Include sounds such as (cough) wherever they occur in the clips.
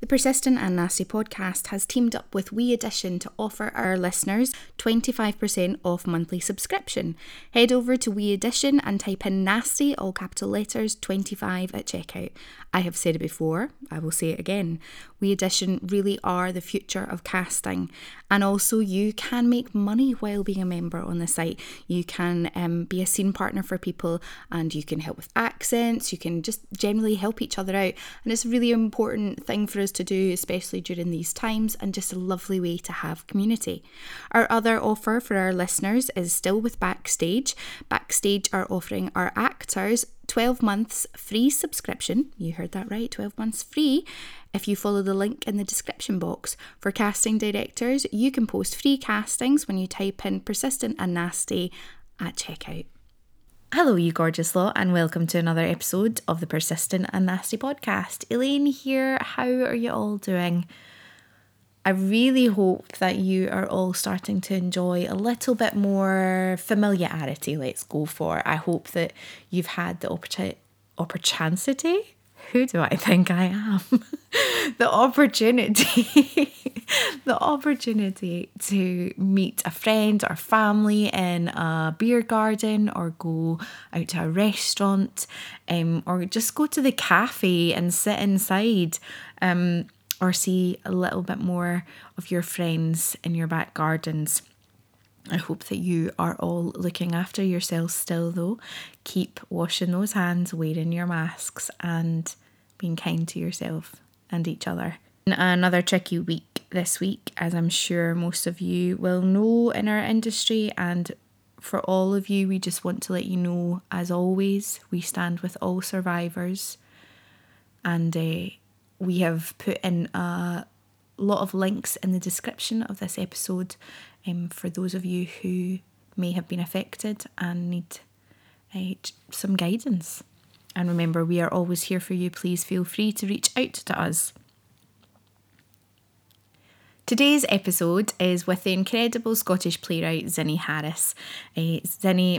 The Persistent and Nasty podcast has teamed up with WeAudition to offer our listeners 25% off monthly subscription. Head over to WeAudition and type in Nasty, all capital letters, 25 at checkout. I have said it before, I will say it again. WeAudition really are the future of casting, and also you can make money while being a member on the site. You can um, be a scene partner for people, and you can help with accents. You can just generally help each other out, and it's a really important thing for us to do, especially during these times, and just a lovely way to have community. Our other offer for our listeners is still with Backstage. Backstage are offering our actors 12 months free subscription. You heard that right, 12 months free. If you follow the link in the description box for casting directors, you can post free castings when you type in persistent and nasty at checkout. Hello, you gorgeous lot, and welcome to another episode of the Persistent and Nasty podcast. Elaine here. How are you all doing? I really hope that you are all starting to enjoy a little bit more familiarity. Let's go for. I hope that you've had the opportunity. Opportunity? Who do I think I am? (laughs) the opportunity, (laughs) the opportunity to meet a friend or family in a beer garden or go out to a restaurant um, or just go to the cafe and sit inside. Um, or see a little bit more of your friends in your back gardens. I hope that you are all looking after yourselves still, though. Keep washing those hands, wearing your masks, and being kind to yourself and each other. Another tricky week this week, as I'm sure most of you will know in our industry. And for all of you, we just want to let you know, as always, we stand with all survivors. And uh, we have put in a lot of links in the description of this episode um, for those of you who may have been affected and need uh, some guidance. And remember, we are always here for you. Please feel free to reach out to us. Today's episode is with the incredible Scottish playwright Zinnie Harris. Uh,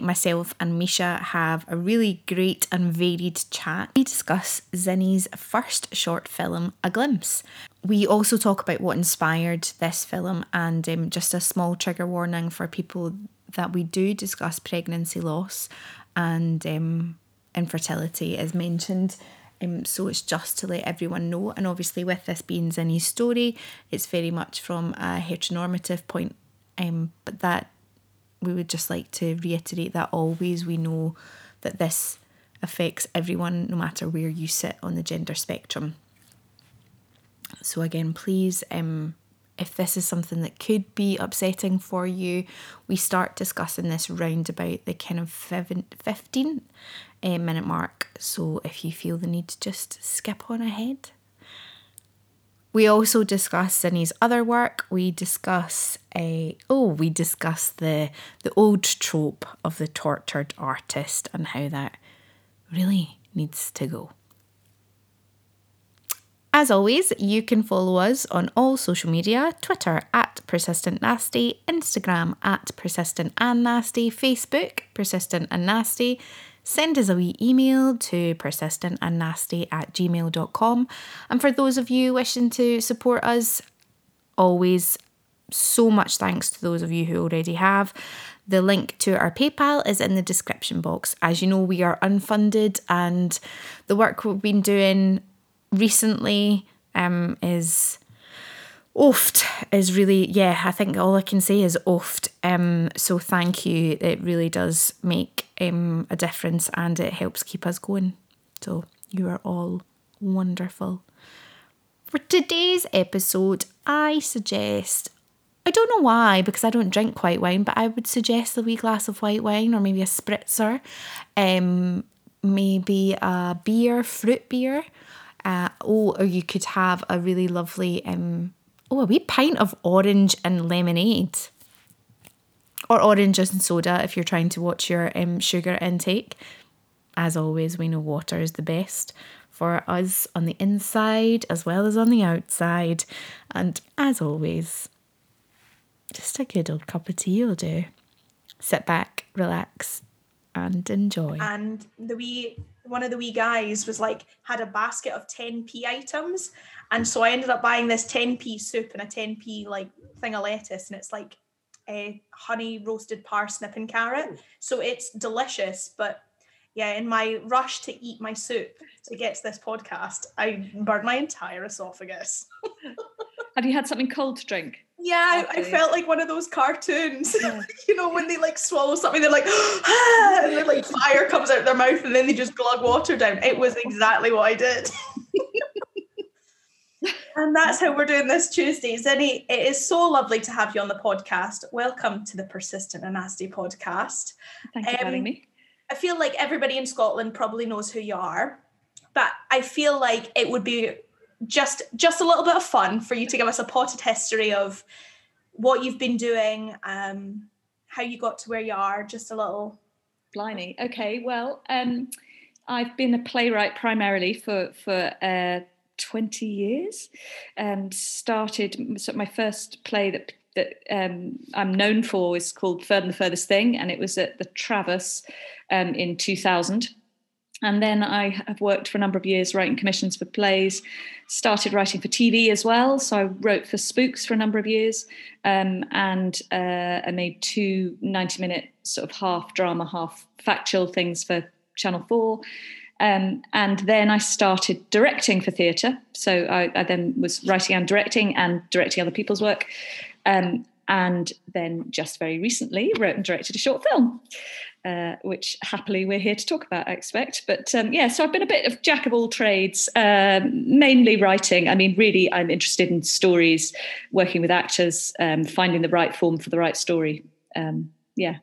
myself, and Misha have a really great and varied chat. We discuss Zinnie's first short film, A Glimpse. We also talk about what inspired this film and um, just a small trigger warning for people that we do discuss pregnancy loss and um, infertility is mentioned. Um, so it's just to let everyone know. And obviously, with this being Zinnie's story, it's very much from a heteronormative point. Um, but that we would just like to reiterate that always we know that this affects everyone, no matter where you sit on the gender spectrum. So again, please, um, if this is something that could be upsetting for you, we start discussing this round about the kind of 15 uh, minute mark. So if you feel the need to just skip on ahead. We also discuss Zinnie's other work. We discuss a oh, we discuss the the old trope of the tortured artist and how that really needs to go. As always, you can follow us on all social media Twitter at Persistent Nasty, Instagram at Persistent and Nasty, Facebook Persistent and Nasty. Send us a wee email to persistentandnasty at gmail.com. And for those of you wishing to support us, always so much thanks to those of you who already have. The link to our PayPal is in the description box. As you know, we are unfunded, and the work we've been doing recently um, is oft is really yeah i think all i can say is oft. Um so thank you. It really does make um a difference and it helps keep us going. So you are all wonderful. For today's episode I suggest I don't know why, because I don't drink white wine, but I would suggest a wee glass of white wine or maybe a spritzer, um, maybe a beer, fruit beer. Uh, oh, or you could have a really lovely, um, oh, a wee pint of orange and lemonade. Or orange and soda if you're trying to watch your um, sugar intake. As always, we know water is the best for us on the inside as well as on the outside. And as always, just a good old cup of tea will do. Sit back, relax, and enjoy. And the wee one of the wee guys was like had a basket of 10p items. And so I ended up buying this 10p soup and a 10p like thing of lettuce, and it's like a honey roasted parsnip and carrot. So it's delicious, but yeah, in my rush to eat my soup to get to this podcast, I burned my entire esophagus. (laughs) Have you had something cold to drink? Yeah, I, I felt like one of those cartoons. Yeah. (laughs) you know, when they like swallow something, they're like, ah, (gasps) and then like (laughs) fire comes out their mouth, and then they just glug water down. It was (laughs) exactly what I did. and that's how we're doing this Tuesday. Zinnie, it is so lovely to have you on the podcast. Welcome to the Persistent and Nasty podcast. Thank you um, for having me. I feel like everybody in Scotland probably knows who you are, but I feel like it would be just just a little bit of fun for you to give us a potted history of what you've been doing, um, how you got to where you are, just a little. Blimey. Okay. Well, um, I've been a playwright primarily for for uh, twenty years, and started so my first play that that um, I'm known for is called Further than the Furthest Thing, and it was at the Traverse um, in 2000 and then I have worked for a number of years writing commissions for plays, started writing for TV as well. So I wrote for Spooks for a number of years um, and uh, I made two 90 minute sort of half drama, half factual things for Channel 4. Um, and then I started directing for theatre. So I, I, then was writing and directing and directing other people's work. Um, and then just very recently wrote and directed a short film uh, which happily we're here to talk about, I expect. But um, yeah, so I've been a bit of jack of all trades, um, mainly writing. I mean, really, I'm interested in stories, working with actors, um, finding the right form for the right story. Um, yeah.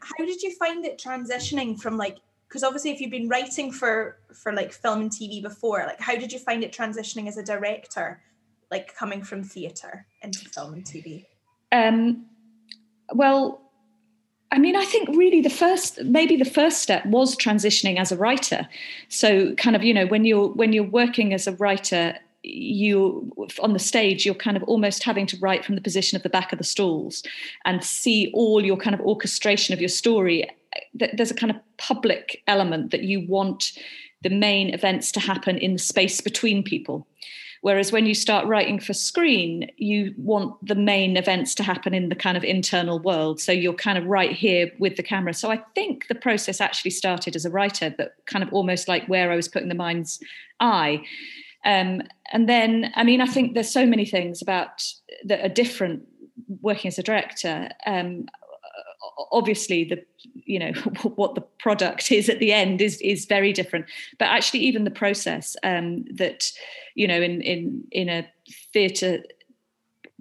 How did you find it transitioning from like? Because obviously, if you've been writing for for like film and TV before, like how did you find it transitioning as a director, like coming from theatre into film and TV? Um, well, I mean, I think really the first, maybe the first step was transitioning as a writer. So, kind of, you know, when you're when you're working as a writer, you on the stage, you're kind of almost having to write from the position of the back of the stalls and see all your kind of orchestration of your story. There's a kind of public element that you want the main events to happen in the space between people. Whereas when you start writing for screen, you want the main events to happen in the kind of internal world. So you're kind of right here with the camera. So I think the process actually started as a writer, but kind of almost like where I was putting the mind's eye. Um, and then, I mean, I think there's so many things about that are different working as a director. Um, obviously the you know (laughs) what the product is at the end is is very different. But actually even the process um, that you know in in in a theatre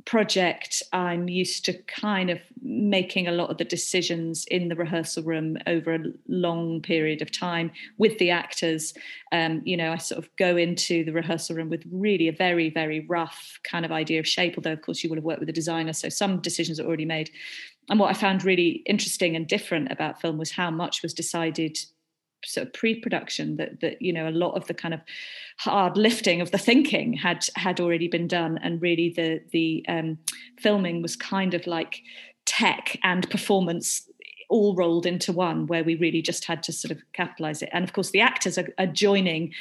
project i'm used to kind of making a lot of the decisions in the rehearsal room over a long period of time with the actors. Um, you know i sort of go into the rehearsal room with really a very very rough kind of idea of shape although of course you will have worked with a designer so some decisions are already made and what I found really interesting and different about film was how much was decided sort of pre-production that that you know a lot of the kind of hard lifting of the thinking had had already been done. And really the the um, filming was kind of like tech and performance all rolled into one where we really just had to sort of capitalize it. And of course the actors are, are joining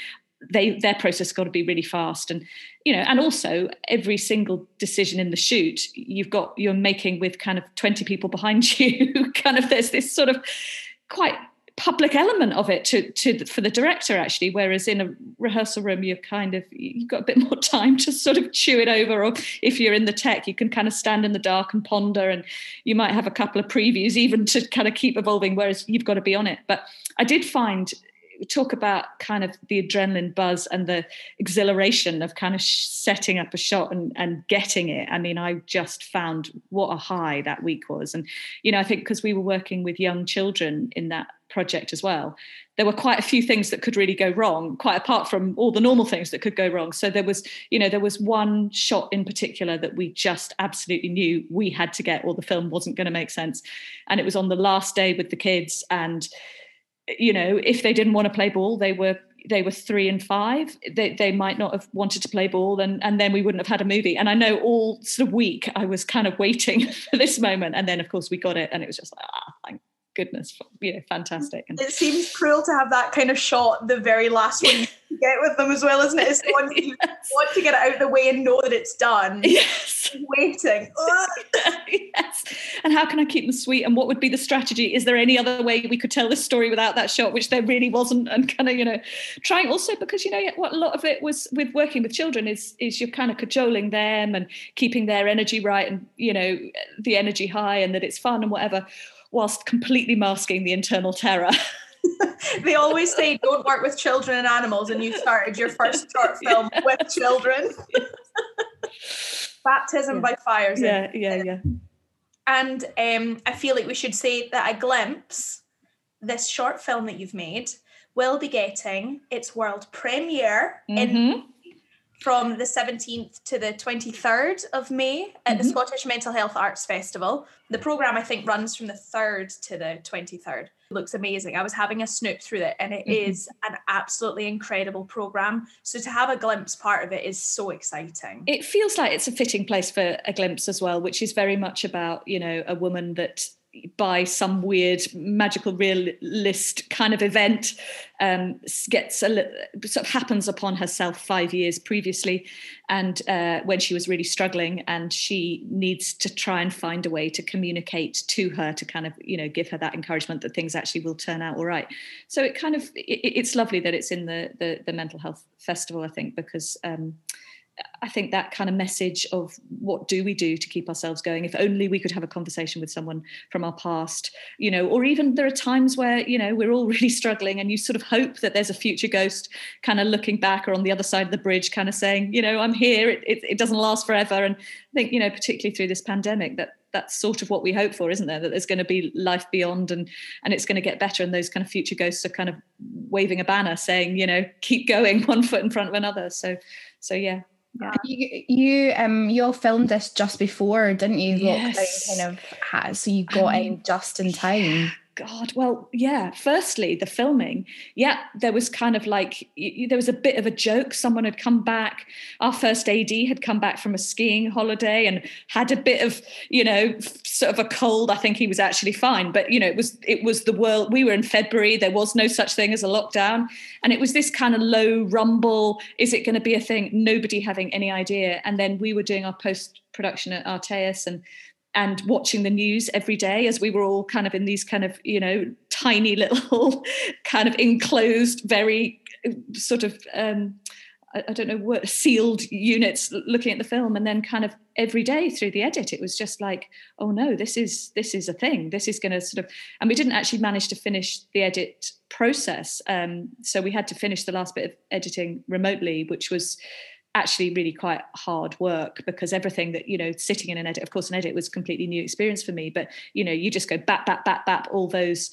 they their process got to be really fast. And you know and also every single decision in the shoot you've got you're making with kind of 20 people behind (laughs) you kind of there's this sort of quite public element of it to, to for the director actually. Whereas in a rehearsal room you're kind of you've got a bit more (laughs) time to sort of chew it over or if you're in the tech you can kind of stand in the dark and ponder and you might have a couple of previews even to kind of keep evolving whereas you've got to be on it. But i did find talk about kind of the adrenaline buzz and the exhilaration of kind of sh- setting up a shot and, and getting it. I mean, I just found what a high that week was. And, you know, I think because we were working with young children in that project as well, there were quite a few things that could really go wrong, quite apart from all the normal things that could go wrong. So there was, you know, there was one shot in particular that we just absolutely knew we had to get, or the film wasn't going to make sense. And it was on the last day with the kids. And, you know, if they didn't want to play ball, they were they were three and five. They they might not have wanted to play ball, and and then we wouldn't have had a movie. And I know all sort of week I was kind of waiting (laughs) for this moment, and then of course we got it, and it was just like ah, thank goodness, you know, fantastic. And It seems cruel to have that kind of shot, the very last one you (laughs) get with them as well, isn't it? It's the one that you (laughs) want to get it out of the way and know that it's done. yes. Waiting. (laughs) Yes. And how can I keep them sweet? And what would be the strategy? Is there any other way we could tell this story without that shot, which there really wasn't? And kind of, you know, trying also because you know what a lot of it was with working with children is is you're kind of cajoling them and keeping their energy right and you know the energy high and that it's fun and whatever, whilst completely masking the internal terror. (laughs) they always say don't work with children and animals, and you started your first short (laughs) film with children. Baptism Yeah. by fire. in yeah, yeah, yeah. And um, I feel like we should say that a glimpse, this short film that you've made, will be getting its world premiere in Mhm. From the 17th to the 23rd of May at the Mhm. Scottish Mental Health Arts Festival. The programme, I think, runs from the 3rd to the 23rd. It looks amazing. I was having a snoop through it, and it is Mhm. an absolutely incredible programme. So to have a glimpse part of it is so exciting. it feels like it's a fitting place for a glimpse as well which is very much about you know a woman that by some weird magical realist kind of event um, gets a sort of happens upon herself five years previously. And uh, when she was really struggling and she needs to try and find a way to communicate to her to kind of you know give her that encouragement that things actually will turn out all right. So it kind of it, it's lovely that it's in the, the the mental health festival i think because um, I think that kind of message of what do we do to keep ourselves going? If only we could have a conversation with someone from our past, you know, or even there are times where, you know, we're all (laughs) really struggling and you sort of hope that there's a future ghost kind of looking back or on the other side of the bridge, kind of saying, you know, I'm here, it, it, it doesn't last forever. And I think, you know, particularly through this pandemic, that that's sort of what we hope for, isn't there? That there's going to be life beyond and and it's going to get better. And those kind of future ghosts are kind of waving a banner saying, you know, keep going (laughs) one foot in front of another. So so yeah. You, you um you all filmed this just before, didn't you? Yes. Lockdown kind of had, so you I got mean, in just in time. God, well, yeah. Firstly, the filming, yeah, there was kind of like y- there was a bit of a joke. Someone had come back. Our first AD had come back from a skiing holiday and had a bit of, you know, sort of a cold. I think he was actually fine, but you know, it was it was the world. We were in February. There was no such thing as a lockdown, and it was this kind of low rumble. Is it going to be a thing? Nobody having any idea. And then we were doing our post production at Arteus and and watching the news every day as we were all kind of in these kind of you know tiny (laughs) little kind of enclosed very uh, sort of um I don't know what sealed units looking at the film. And then kind of every day through the edit it was just like oh no this is this is a thing. This is going to sort of and we didn't actually manage to finish the edit process. Um, so we had to finish the last bit of editing remotely which was actually really quite hard work because everything that you know sitting in an edit of course an edit was completely new experience for me but you know you just go bap bap bap bap all those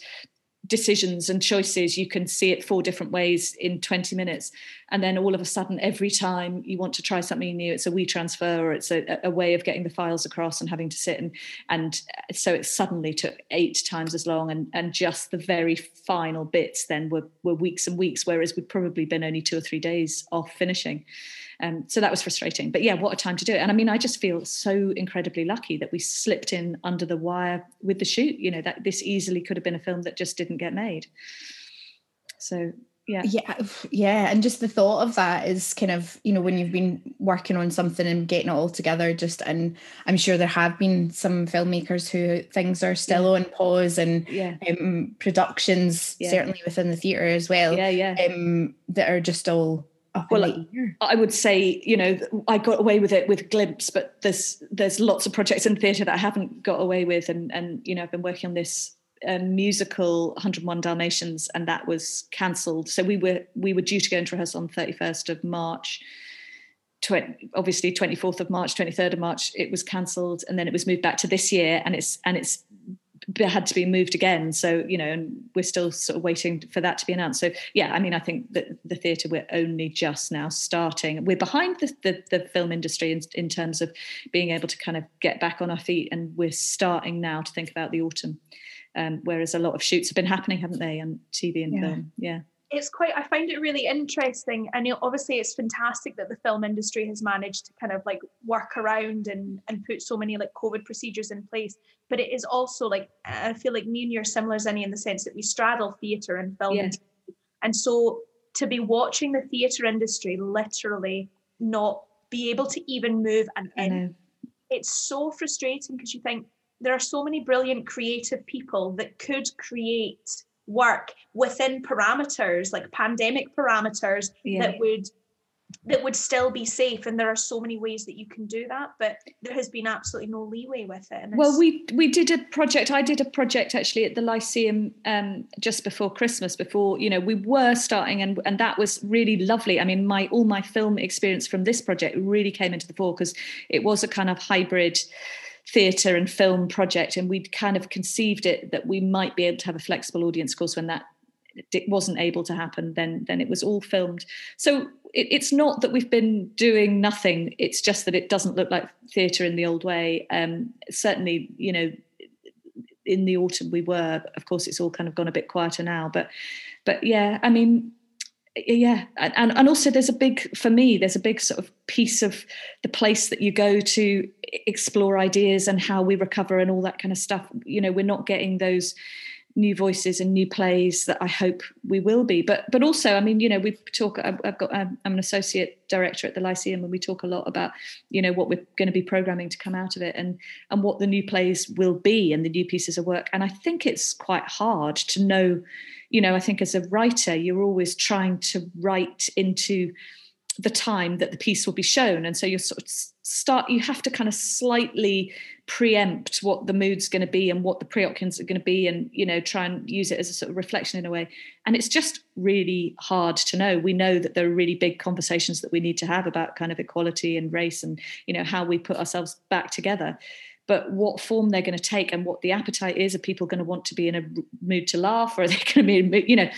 decisions and choices you can see it four different ways in 20 minutes. And then all of a sudden every time you want to try something new it's a we transfer or it's a, a way of getting the files across and having to sit and and so it suddenly took eight times as long and and just the very final bits then were were weeks and weeks whereas we'd probably been only two or three days off finishing um, so that was frustrating. But yeah what a time to do it. And i mean i just feel so incredibly lucky that we slipped in under the wire with the shoot. You know that this easily could have been a film that just didn't get made. So yeah. Yeah, yeah, and just the thought of that is kind of you know when you've been working on something and getting it all together. Just and I'm sure there have been some filmmakers who things are still on pause and yeah. um, productions Yeah. certainly within the theatre as well yeah yeah. um, that are just all Oh, well, the air. I would say, you know, I got away with it with Glimpse, but there's there's lots of projects in theatre that I haven't got away with, and and you know, I've been working on this a musical 101 Dalmatians, and that was cancelled. So we were we were due to go into rehearsal on 31st of March. 20, obviously 24th of March, 23rd of March, it was cancelled, and then it was moved back to this year, and it's and it's had to be moved again. So you know, and we're still sort of waiting for that to be announced. So yeah, I mean, I think that the theatre we're only just now starting. We're behind the the, the film industry in, in terms of being able to kind of get back on our feet, and we're starting now to think about the autumn. Um, whereas a lot of shoots have been happening, haven't they, on TV and Yeah. film? Yeah, it's quite i find it really interesting and obviously it's fantastic that the film industry has managed to kind of like work around and and put so many like covid procedures in place. But it is also like i feel like me and you are similar Zinnie, in the sense that we straddle theatre and film Yeah. and, and so to be watching the theatre industry literally not be able to even move an I inch it's so frustrating because you think there are so many brilliant creative people that could create work within parameters like pandemic parameters Yeah. that would that would still be safe and there are so many ways that you can do that but there has been absolutely no leeway with it Well, we we did a project. I did a project actually at the Lyceum um, just before Christmas. Before you know, we were starting, and and that was really lovely. I mean, my all my film experience from this project really came into the fore because it was a kind of hybrid theatre and film project, and we'd kind of conceived it that we might be able to have a flexible audience. Course, when that wasn't able to happen, then then it was all filmed. So it, it's not that we've been doing nothing. It's just that it doesn't look like theatre in the old way. Um, certainly, you know, in the autumn we were. Of course, it's all kind of gone a bit quieter now. But but yeah, I mean, yeah, and and also there's a big for me. There's a big sort of piece of the place that you go to explore ideas and how we recover and all that kind of stuff. You know, we're not getting those new voices and new plays that I hope we will be. But but also, I mean, you know, we talk. I've got. I'm I'm an associate director at the Lyceum, and we talk a lot about, you know, what we're going to be programming to come out of it, and and what the new plays will be, and the new pieces of work. And I think it's quite hard to know. You know, I think as a writer, you're always trying to write into the time that the piece will be shown and so you're sort of start you have to kind of slightly preempt what the mood's going to be and what the preoccupants are going to be and you know try and use it as a sort of reflection in a way. And it's just really hard to know. We know that there are really big conversations that we need to have about kind of equality and race and you know how we put ourselves back together. But what form they're going to take and what the appetite is are people going to want to be in a mood to laugh or are they (laughs) going to be in mood, you know.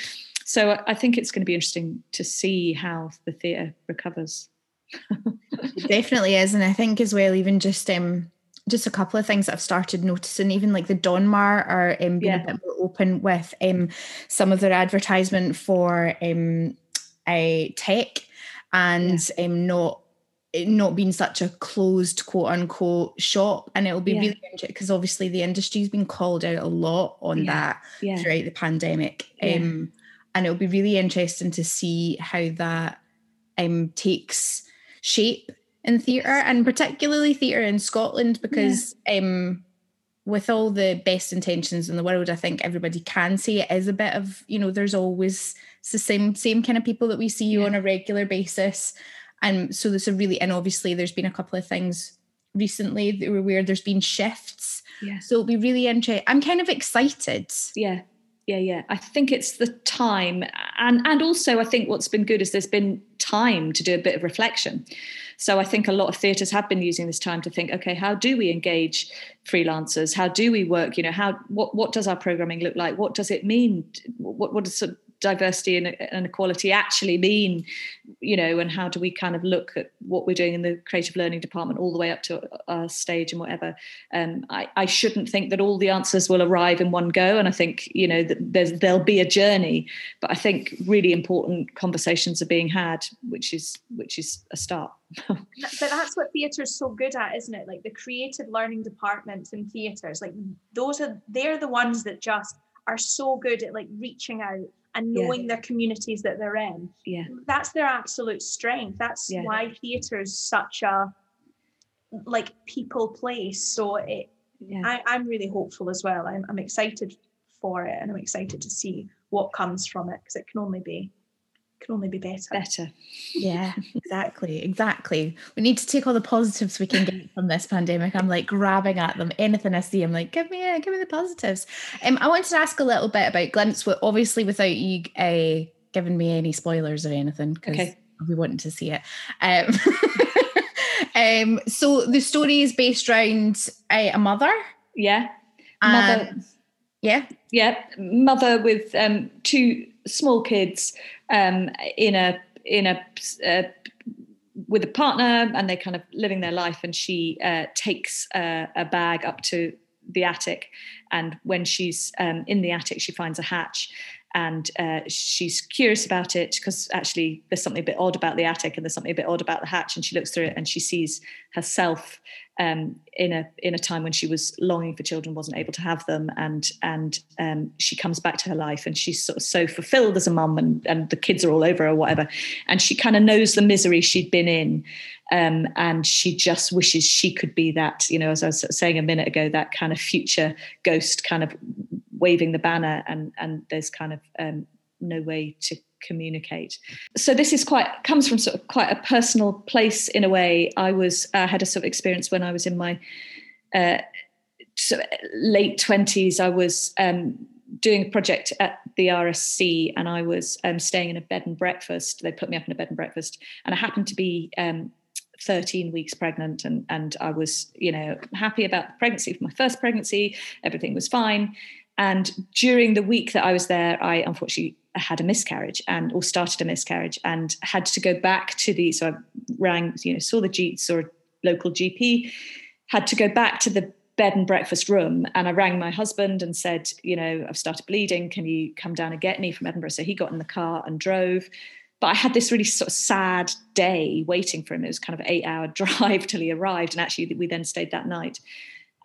So I think it's going to be interesting to see how the theatre recovers. It definitely is, and I think as well, even just um, just a couple of things that I've started noticing, even like the Donmar are um, being Yeah. a bit more open with um, some of their advertisement for um, a tech and um, not it not being such a closed quote unquote shop and it'll be Yeah. really interesting because obviously the industry's been called out a lot on Yeah. that Yeah, throughout the pandemic. Yeah. Um, and it'll be really interesting to see how that um, takes shape in theatre and particularly theatre in Scotland because um, with all the best intentions in the world, I think everybody can say it is a bit of, you know, there's always it's the same same kind of people that we see you Yeah. on a regular basis. And so there's a really and obviously there's been a couple of things recently that were where there's been shifts. yeah, So it'll be really interesting. I'm kind of excited. yeah, yeah, yeah. I think it's the time, and and also I think what's been good is there's been time to do a bit of reflection. So I think a lot of theatres have been using this time to think, okay, how do we engage freelancers? How do we work? You know, how what what does our programming look like? What does it mean? What what does sort of diversity and, and equality actually mean? You know, and how do we kind of look at what we're doing in the creative learning department all the way up to our stage and whatever? Um, I, I shouldn't think that all the answers will arrive in one go, and I think you know there's there'll be a journey, but I think really important conversations are being had, which is which is a start. (laughs) but that's what theatre's so good at isn't it like the creative learning departments in theaters like those are they're the ones that just are so good at like reaching out and Yeah. knowing their communities that they're in Yeah, that's their absolute strength that's Yeah. why is such a like people place so it yeah. I, i'm really hopeful as well I'm, I'm excited for it and i'm excited to see what comes from it because it can only be can only be better. better. Yeah, (laughs) exactly, exactly. We need to take all the positives we can get from this pandemic. I'm like grabbing at them. Anything I see, I'm like, give me, uh, give me the positives. Um, I wanted to ask a little bit about Glimpse, obviously without you uh, giving me any spoilers or anything, because Okay. we wanted to see it. Um, (laughs) um, so the story is based around uh, a mother. Yeah. Mother, yeah, yeah, mother with um, two small kids um, in a in a uh, with a partner, and they're kind of living their life. And she uh, takes uh, a bag up to the attic, and when she's um, in the attic, she finds a hatch. And uh, she's curious about it because actually there's something a bit odd about the attic and there's something a bit odd about the hatch. And she looks through it and she sees herself um, in a in a time when she was longing for children, wasn't able to have them, and and um, she comes back to her life, and she's sort of so fulfilled as a mum, and and the kids are all over her, or whatever, and she kind of knows the misery she'd been in, um, and she just wishes she could be that, you know, as I was saying a minute ago, that kind of future ghost, kind of waving the banner, and and there's kind of um, no way to communicate. So this is quite comes from sort of quite a personal place in a way. I was uh, had a sort of experience when I was in my uh, sort of late twenties. I was um, doing a project at the RSC, and I was um, staying in a bed and breakfast. They put me up in a bed and breakfast, and I happened to be. Um, 13 weeks pregnant and and I was you know happy about the pregnancy for my first pregnancy everything was fine and during the week that I was there I unfortunately had a miscarriage and or started a miscarriage and had to go back to the so I rang you know saw the G saw a local GP had to go back to the bed and breakfast room and I rang my husband and said you know I've started bleeding can you come down and get me from Edinburgh so he got in the car and drove but I had this really sort of sad day waiting for him. It was kind of eight hour (laughs) drive till he arrived. And actually, we then stayed that night.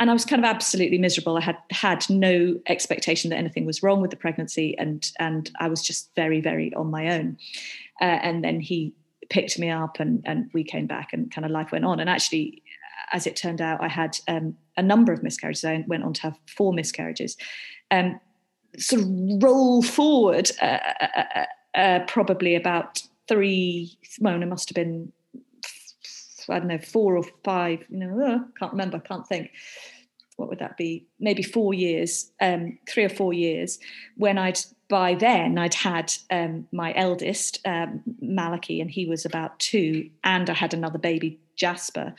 And I was kind of absolutely miserable. I had had no expectation that anything was wrong with the pregnancy. And, and I was just very, very on my own. Uh, and then he picked me up and, and we came back and kind of life went on. And actually, as it turned out, I had um, a number of miscarriages. I went on to have four miscarriages. Um, sort of roll forward uh, uh, uh, probably about three, well, it must have been, I don't know, four or five, you know, uh, can't remember, can't think. What would that be? Maybe four years, um, three or four years, when I'd, by then, I'd had um, my eldest, um, Malachi, and he was about two, and I had another baby, Jasper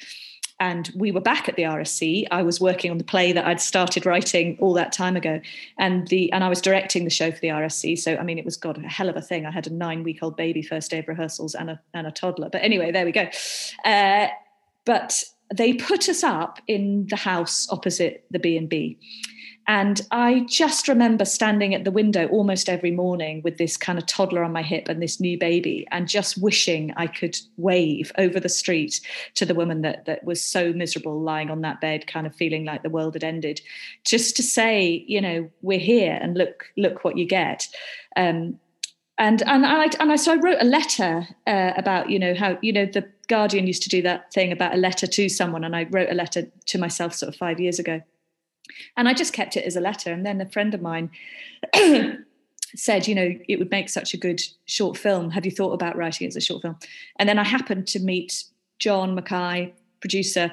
and we were back at the RSC. I was working on the play that I'd started writing all that time ago, and the and I was directing the show for the RSC. So I mean, it was God a hell of a thing. I had a nine week old baby first day of rehearsals and a and a toddler. But anyway, there we go. Uh, but they put us up in the house opposite the B and B. And I just remember standing at the window almost every morning with this kind of toddler on my hip and this new baby, and just wishing I could wave over the street to the woman that, that was so miserable lying on that bed, kind of feeling like the world had ended, just to say, you know, we're here and look, look what you get. Um, and and I and I so I wrote a letter uh, about you know how you know the Guardian used to do that thing about a letter to someone, and I wrote a letter to myself sort of five years ago and I just kept it as a letter. And then a friend of mine (clears throat) said, you know, it would make such a good short film. Have you thought about writing it as a short film? And then I happened to meet John Mackay, producer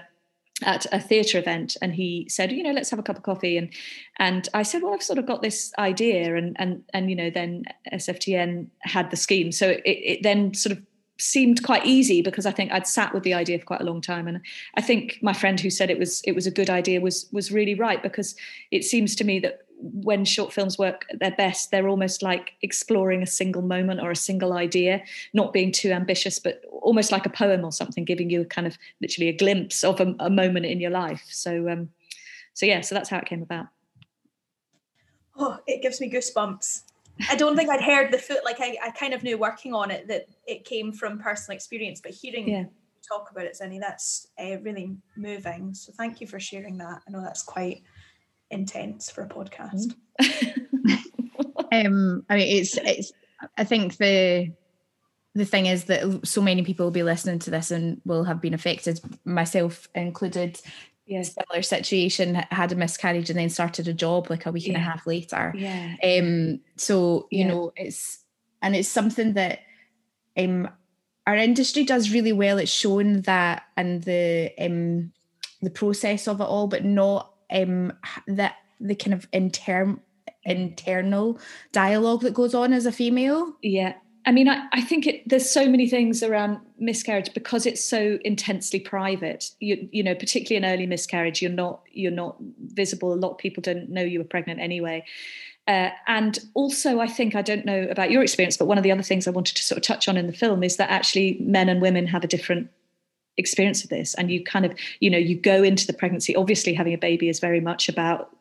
at a theatre event and he said you know let's have a cup of coffee and and I said well I've sort of got this idea and and and you know then SFTN had the scheme so it, it then sort of seemed quite easy because I think I'd sat with the idea for quite a long time. And I think my friend who said it was it was a good idea was was really right because it seems to me that when short films work at their best they're almost like exploring a single moment or a single idea not being too ambitious but almost like a poem or something giving you a kind of literally a glimpse of a, a moment in your life. So um so yeah so that's how it came about. Oh, it gives me goosebumps. I don't think I'd heard the foot like I, I kind of knew working on it that it came from personal experience, but hearing Yeah. you talk about it, Zinnie, that's uh, really moving. So thank you for sharing that. I know that's quite intense for a podcast. (laughs) um i mean it's it's i think the the thing is that so many people will be listening to this and will have been affected myself included yeah similar situation had a miscarriage and then started a job like a week and a half later yeah um so you Yeah. know it's and it's something that um, our industry does really well it's shown that and the um, the process of it all, but not um, that the kind of intern internal dialogue that goes on as a female. Yeah. I mean, I, I think it, there's so many things around miscarriage because it's so intensely private. You, you know, particularly in early miscarriage, you're not you're not visible. A lot of people don't know you were pregnant anyway. Uh, and also, I think I don't know about your experience, but one of the other things I wanted to sort of touch on in the film is that actually men and women have a different experience of this. And you kind of, you know, you go into the pregnancy. Obviously, having a baby is very much about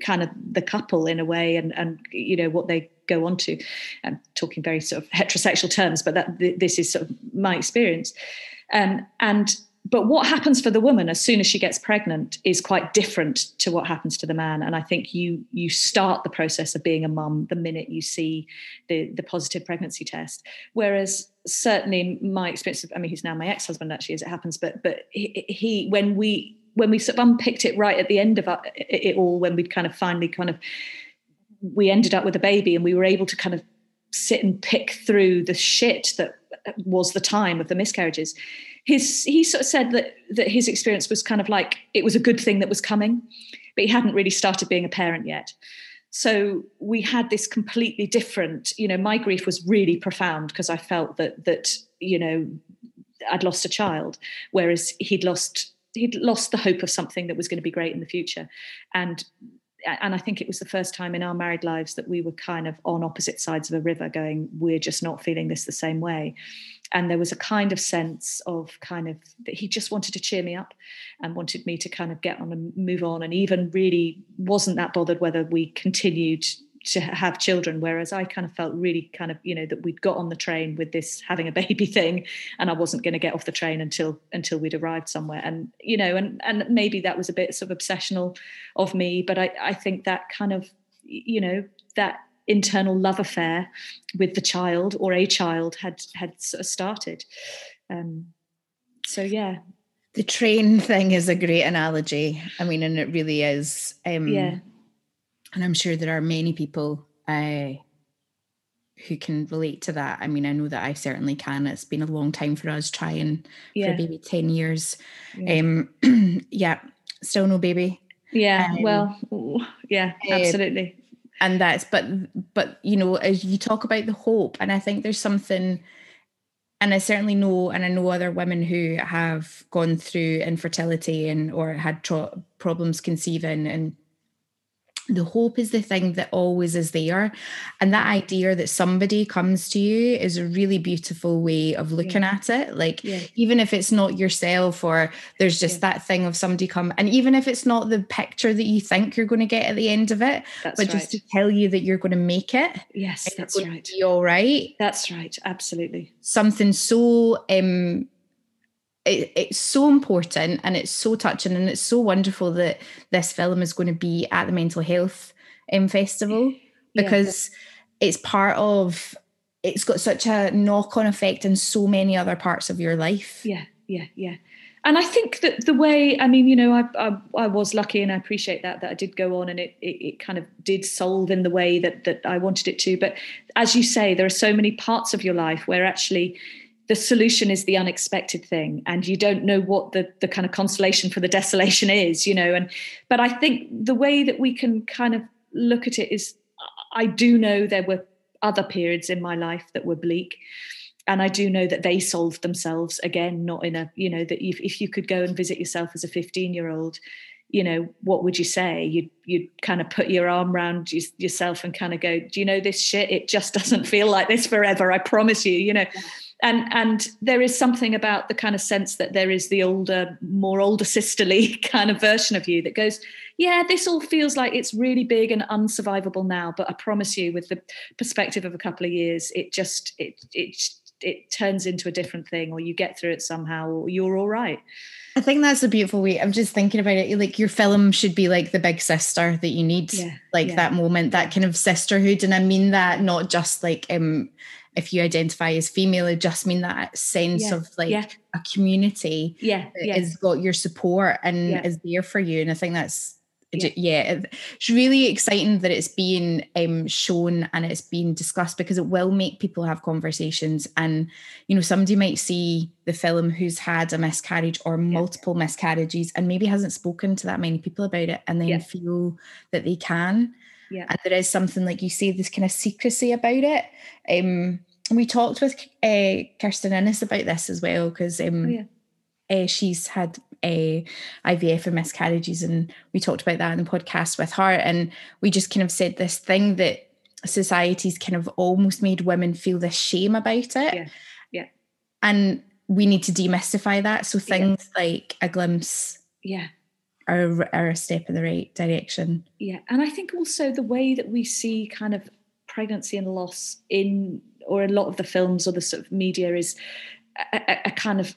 kind of the couple in a way, and and you know what they go on to. I'm talking very sort of heterosexual terms, but that this is sort of my experience. Um, and but what happens for the woman as soon as she gets pregnant is quite different to what happens to the man and i think you you start the process of being a mum the minute you see the the positive pregnancy test whereas certainly my experience of, i mean he's now my ex-husband actually as it happens but but he, he when we when we sort of unpicked it right at the end of it all when we'd kind of finally kind of we ended up with a baby and we were able to kind of sit and pick through the shit that was the time of the miscarriages. His he sort of said that that his experience was kind of like it was a good thing that was coming but he hadn't really started being a parent yet. So we had this completely different you know my grief was really profound because i felt that that you know i'd lost a child whereas he'd lost he'd lost the hope of something that was going to be great in the future. And and I think it was the first time in our married lives that we were kind of on opposite sides of a river going, we're just not feeling this the same way. And there was a kind of sense of kind of that he just wanted to cheer me up and wanted me to kind of get on and move on, and even really wasn't that bothered whether we continued to have children whereas i kind of felt really kind of you know that we'd got on the train with this having a baby (laughs) thing and i wasn't going to get off the train until until we'd arrived somewhere. And you know and and maybe that was a bit sort of obsessional of me but i i think that kind of you know that internal love affair with the child or a child had had sort of started. Um so yeah. The train thing is a great analogy. I mean and it really is. Um yeah and I'm sure there are many people uh, who can relate to that. I mean, I know that I certainly can. It's been a long time for us trying yeah. for maybe 10 years. Yeah, um, (clears throat) yeah still no baby. Yeah, um, well, yeah, uh, absolutely. Uh, and that's but but you know, as you talk about the hope, and I think there's something and I certainly know, and I know other women who have gone through infertility and or had tro- problems conceiving, and the hope is the thing that always is there and that idea that somebody comes to you is a really beautiful way of looking yeah. at it like yeah. even if it's not yourself or there's just yeah. that thing of somebody come and even if it's not the picture that you think you're going to get at the end of it that's but right. just to tell you that you're going to make it yes that's right be all right that's right absolutely something so um it, it's so important and it's so touching and it's so wonderful that this film is going to be at the mental health um, festival because yeah. it's part of it's got such a knock-on effect in so many other parts of your life yeah yeah yeah and I think that the way, I mean, you know, I, I, I was lucky and I appreciate that that I did go on and it, it, it kind of did solve in the way that that I wanted it to. But as you say, there are so many parts of your life where actually the solution is the unexpected thing and you don't know what the the kind of consolation for the desolation is you know and but i think the way that we can kind of look at it is i do know there were other periods in my life that were bleak and i do know that they solved themselves again not in a you know that if, if you could go and visit yourself as a 15 year old you know what would you say? You'd you'd kind of put your arm around yourself and kind of go do you know this shit? It just (laughs) doesn't feel like this forever i promise you you know and and there is something about the kind of sense that there is the older more older sisterly (laughs) kind of version of you that goes yeah this all feels like it's really big and unsurvivable now but i promise you with the perspective of a couple of years it just it it it turns into a different thing or you get through it somehow or you're all right I think that's a beautiful way. I'm just thinking about it. Like your film should be like the big sister that you need, yeah, like yeah. that moment, that kind of sisterhood. And I mean that not just like um if you identify as female, it just mean that sense yeah, of like yeah. a community yeah, that yeah. has got your support and is there for you. And I think that's yeah. it's really exciting that it's being um, shown and it's being discussed because it will make people have conversations and you know somebody might see the film who's had a miscarriage or multiple miscarriages and maybe hasn't spoken to that many people about it and then feel that they can yeah and there is something like you say this kind of secrecy about it um we talked with uh, Kirstin Innes about this as well because um, oh, yeah. uh, she's had a IVF and miscarriages, and we talked about that in the podcast with her, and we just kind of said this thing that society's kind of almost made women feel this shame about it. Yeah. Yeah. And we need to demystify that. So things yeah. like a glimpse. Yeah. Are, are a step in the right direction. Yeah. And I think also the way that we see kind of pregnancy and loss in or a lot of the films or the sort of media is a, a, kind of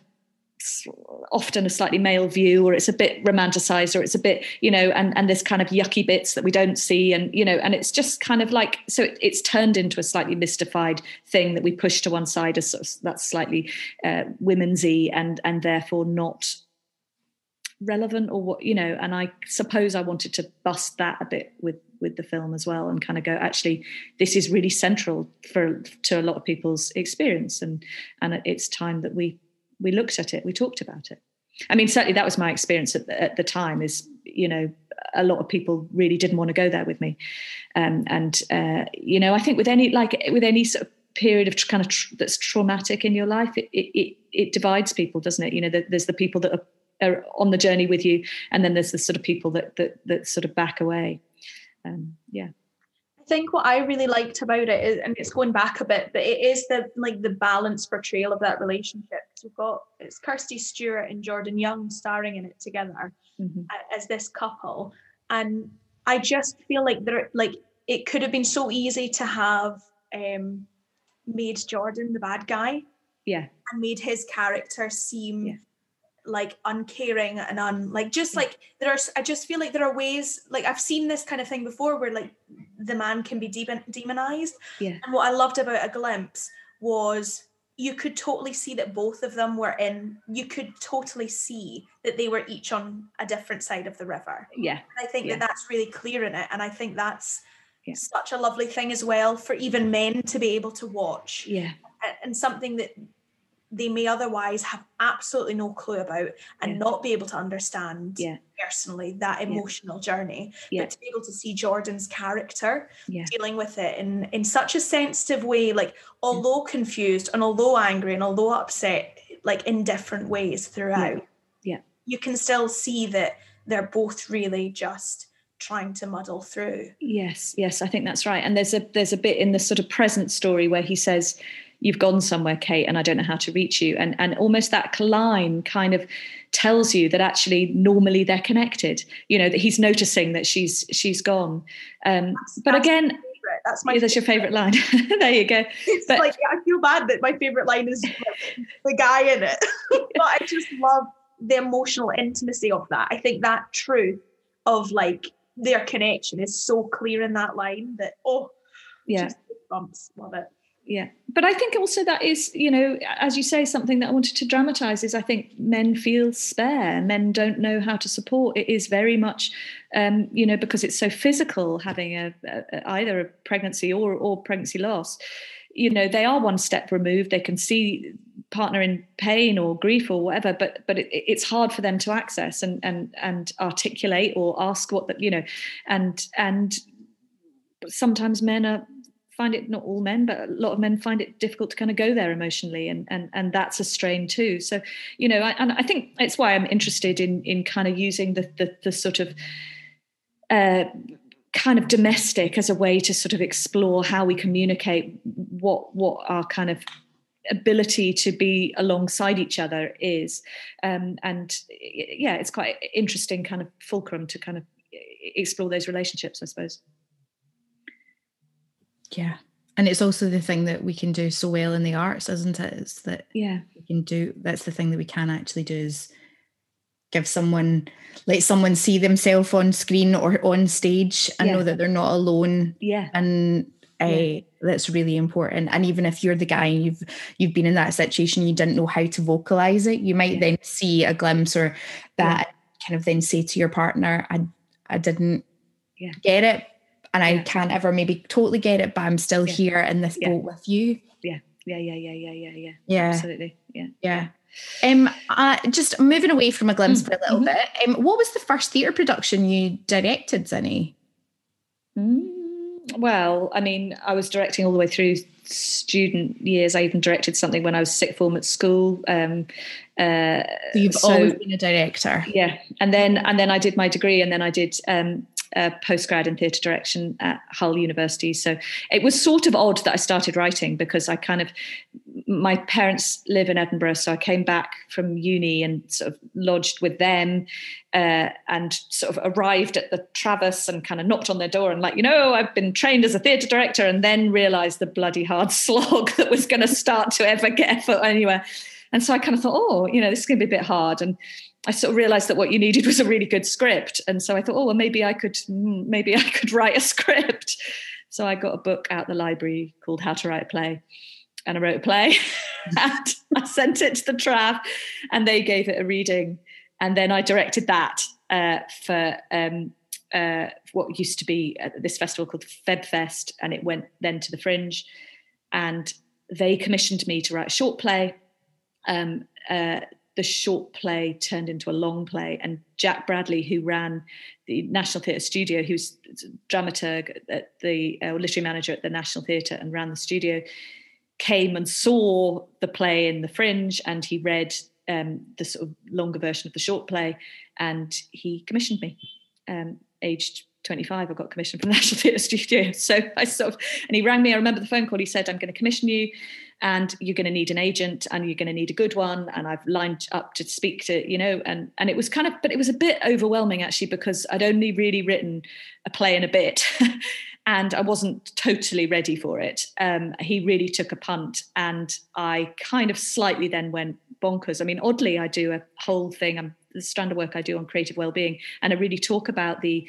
often a slightly male view or it's a bit romanticized or it's a bit you know and and this kind of yucky bits that we don't see and you know and it's just kind of like so it, it's turned into a slightly mystified thing that we push to one side as sort of, that's slightly uh, women'sy and and therefore not relevant or what you know and i suppose i wanted to bust that a bit with with the film as well and kind of go actually this is really central for to a lot of people's experience and and it's time that we we looked at it we talked about it. I mean certainly that was my experience at the, at the time is you know a lot of people really didn't want to go there with me. Um, and uh, you know i think with any like with any sort of period of kind of tr- that's traumatic in your life it, it it divides people doesn't it? You know there's the people that are, are on the journey with you and then there's the sort of people that that, that sort of back away um, yeah I think what I really liked about it is, and it's going back a bit, but it is the like the balanced portrayal of that relationship. We've got it's Kirsty Stewart and Jordan Young starring in it together mm-hmm. as this couple, and I just feel like there like it could have been so easy to have um, made Jordan the bad guy, yeah, and made his character seem yeah like uncaring and un like just mm. like there are i just feel like there are ways like i've seen this kind of thing before where like the man can be demon, demonized. Yeah. And what i loved about a glimpse was you could totally see that both of them were in you could totally see that they were each on a different side of the river. Yeah. And i think yeah. that that's really clear in it and i think that's yeah. such a lovely thing as well for even men to be able to watch yeah. and something that they may otherwise have absolutely no clue about and yeah. not be able to understand yeah. personally that emotional yeah. journey but to be able to see jordan's character dealing with it in in such a sensitive way like although confused and although angry and although upset like in different ways throughout yeah. you can still see that they're both really just trying to muddle through yes yes i think that's right and there's a there's a bit in the sort of present story where he says you've gone somewhere kate and i don't know how to reach you. And and almost that line kind of tells you that actually normally they're connected you know that he's noticing that she's she's gone. Um, that's, but that's again that's my yeah, that's your favorite. line. (laughs) There you go. It's but, like i feel bad that my favorite line is like, (laughs) the guy in it. (laughs) But i just love the emotional intimacy of that. I think that truth of like their connection is so clear in that line that oh yeah. bumps love it yeah. But i think also that is you know as you say something that i wanted to dramatize is i think men feel spare. Men don't know how to support. It is very much um, you know because it's so physical having a, a, either a pregnancy or or pregnancy loss you know they are one step removed. They can see partner in pain or grief or whatever but but it, it's hard for them to access and and and articulate or ask what that you know and and sometimes men are find it not all men but a lot of men find it difficult to kind of go there emotionally and and and that's a strain too. So you know I, and i think it's why i'm interested in in kind of using the the, the sort of uh, kind of domestic as a way to sort of explore how we communicate what what our kind of ability to be alongside each other is. Um, and yeah it's quite interesting kind of fulcrum to kind of explore those relationships i suppose yeah. And it's also the thing that we can do so well in the arts, isn't it? It's that yeah, we can do that's the thing that we can actually do is give someone let someone see themselves on screen or on stage and yeah. know that they're not alone. Yeah. And uh, yeah. that's really important. And even if you're the guy and you've you've been in that situation, you didn't know how to vocalize it, you might yeah. then see a glimpse or that kind of then say to your partner, I I didn't Yeah. get it. And I can't ever maybe totally get it, but I'm still Yeah. here in this Yeah. boat with you. yeah yeah yeah yeah yeah yeah yeah Yeah. absolutely yeah Yeah. Um, uh, just moving away from a glimpse Mm, for a little mhm. bit. Um, what was the first theatre production you directed, Zinnie? Mm, well, I mean, I was directing all the way through student years. I even directed something when I was sixth form at school. Um, uh, So you've so- always been a director. yeah, and then and then I did my degree, and then I did um, postgrad in theatre direction at Hull University. So it was sort of odd that I started writing because I kind of my parents live in Edinburgh, so I came back from uni and sort of lodged with them, uh, and sort of arrived at the Traverse and kind of knocked on their door and like, you know, I've been trained as a theatre director, and then realised the bloody hard (laughs) slog that was going to start to ever get foot anywhere. And so I kind of thought, oh, you know, this is going to be a bit hard. And I sort of realized that what you needed was a really good script. And so I thought, oh, well, maybe I could, mm, maybe I could write a (laughs) script. So I got a book out the library called How to Write a Play. And I wrote a play (laughs) and I sent it to the Trav and they gave it a reading. And then I directed that uh, for um, uh, what used to be this festival called FebFest. And it went then to the Fringe. And they commissioned me to write a short play. Um, uh, the short play turned into a long play, and Jack Bradley, who ran the National Theatre Studio, who's dramaturg at the uh, literary manager at the National Theatre and ran the studio, came and saw the play in the Fringe, and he read um, the sort of longer version of the short play, and he commissioned me. Um, aged 25, I got commissioned from the (laughs) National Theatre Studio. So I sort of, and he rang me. I remember the phone call. He said, "I'm going to commission you." and you're going to need an agent and you're going to need a good one and i've lined up to speak to you know and and it was kind of but it was a bit overwhelming actually because i'd only really written a play in a bit (laughs) and i wasn't totally ready for it um, he really took a punt and i kind of slightly then went bonkers i mean oddly i do a whole thing i'm the strand of work i do on creative well-being and i really talk about the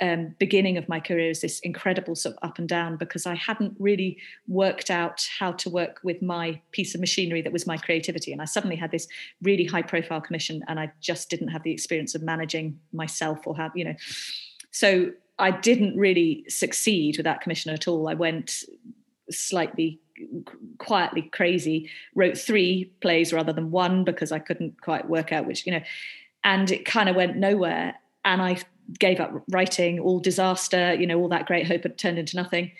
um, beginning of my career is this incredible sort of up and down because I hadn't really worked out how to work with my piece of machinery that was my creativity. And I suddenly had this really high profile commission and I just didn't have the experience of managing myself or have, you know. So I didn't really succeed with that commission at all. I went slightly quietly crazy, wrote three plays rather than one because I couldn't quite work out which, you know, and it kind of went nowhere. And I gave up writing, all disaster, you know, all that great hope had turned into nothing.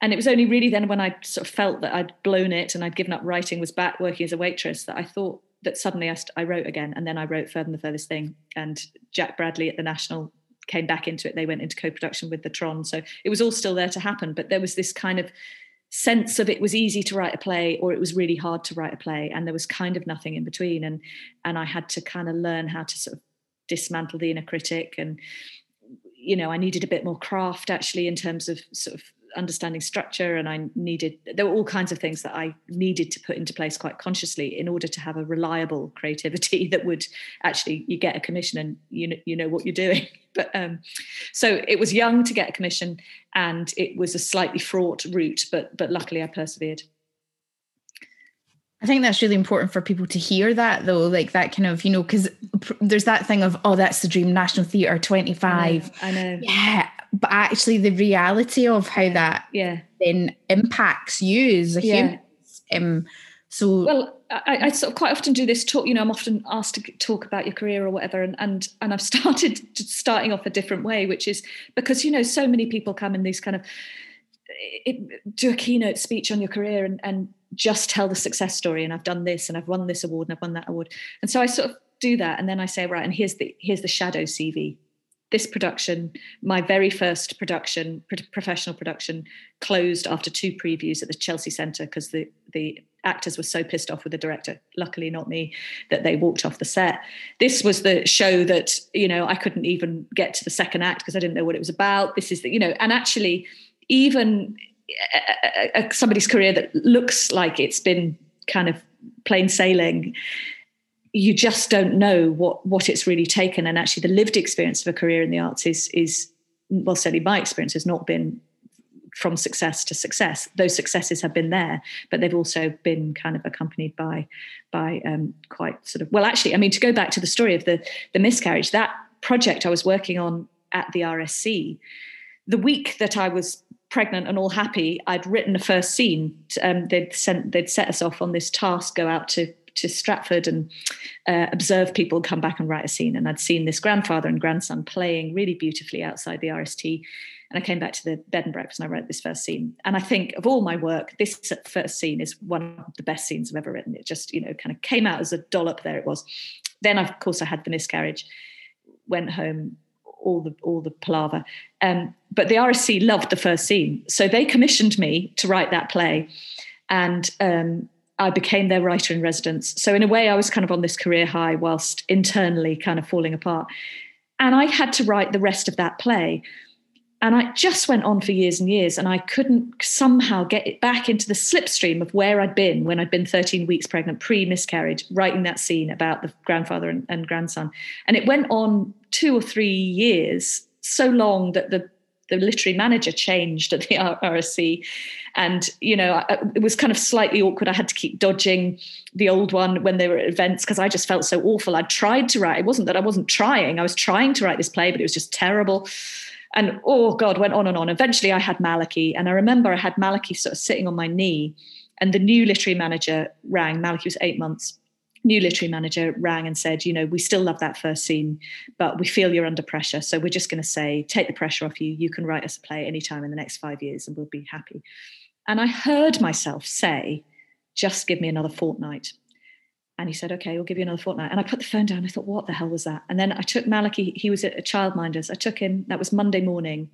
And it was only really then when I sort of felt that I'd blown it and I'd given up writing, was back working as a waitress, that I thought that suddenly I, st- I wrote again. And then I wrote Further than the Furthest Thing. And Jack Bradley at the National came back into it. They went into co production with the Tron. So it was all still there to happen. But there was this kind of sense of it was easy to write a play or it was really hard to write a play. And there was kind of nothing in between. And, and I had to kind of learn how to sort of dismantle the inner critic and you know i needed a bit more craft actually in terms of sort of understanding structure and i needed there were all kinds of things that i needed to put into place quite consciously in order to have a reliable creativity (laughs) that would actually you get a commission and you know you know what you're doing. (laughs) But um so it was young to get a commission and it was a slightly fraught route but but luckily i persevered I think that's really important for people to hear that though, like that kind of, you know, because pr- there's that thing of, oh, that's the dream, National Theatre 25. i know Yeah. But actually, the reality of how that yeah then impacts you as a Yeah. human. Um, so, well I, I sort of quite often do this talk you know i'm often asked to talk about your career or whatever and and, and i've (laughs) started starting off a different way which is because you know so many people come in these kind of it, do a keynote speech on your career and, and just tell the success story and i've done this and i've won this award and i've won that award. And so i sort of do that and then i say right and here's the here's the shadow cv this production my very first production pro- professional production closed after two previews at the chelsea centre because the the actors were so pissed off with the director luckily not me that they walked off the set. This was the show that you know i couldn't even get to the second act because i didn't know what it was about. This is the you know and actually even uh, uh, somebody's career that looks like it's been kind of plain sailing you just don't know what what it's really taken and actually the lived experience of a career in the arts is is well certainly my experience has not been from success to success those successes have been there but they've also been kind of accompanied by by um, quite sort of well actually i mean to go back to the story of the the miscarriage that project i was working on at the RSC. The week that I was pregnant and all happy, I'd written a first scene. Um, they'd sent, they'd set us off on this task, go out to to Stratford and uh, observe people come back and write a scene. And I'd seen this grandfather and grandson playing really beautifully outside the RST. And I came back to the bed and breakfast and I wrote this first scene. And I think of all my work, this first scene is one of the best scenes I've ever written. It just, you know, kind of came out as a dollop. There it was. Then, of course, I had the miscarriage, went home, all the all the palaver. Um, but the RSC loved the first scene, so they commissioned me to write that play, and um, I became their writer in residence. So in a way, I was kind of on this career high whilst internally kind of falling apart, and I had to write the rest of that play. And I just went on for years and years, and I couldn't somehow get it back into the slipstream of where I'd been when I'd been 13 weeks pregnant, pre miscarriage, writing that scene about the grandfather and, and grandson. And it went on two or three years, so long that the the literary manager changed at the RSC, and you know it was kind of slightly awkward. I had to keep dodging the old one when they were at events because I just felt so awful. I'd tried to write. It wasn't that I wasn't trying. I was trying to write this play, but it was just terrible and oh god went on and on. Eventually i had malachy and i remember i had malachy sort of sitting on my knee and the new literary manager rang. Malachy was eight months. New literary manager rang and said you know we still love that first scene but we feel you're under pressure so we're just going to say take the pressure off you. You can write us a play anytime in the next five years and we'll be happy. And i heard myself say just give me another fortnight and he said, okay, we'll give you another fortnight. And I put the phone down. I thought, what the hell was that? And then I took Malachy, he was at a childminder's. I took him, that was Monday morning.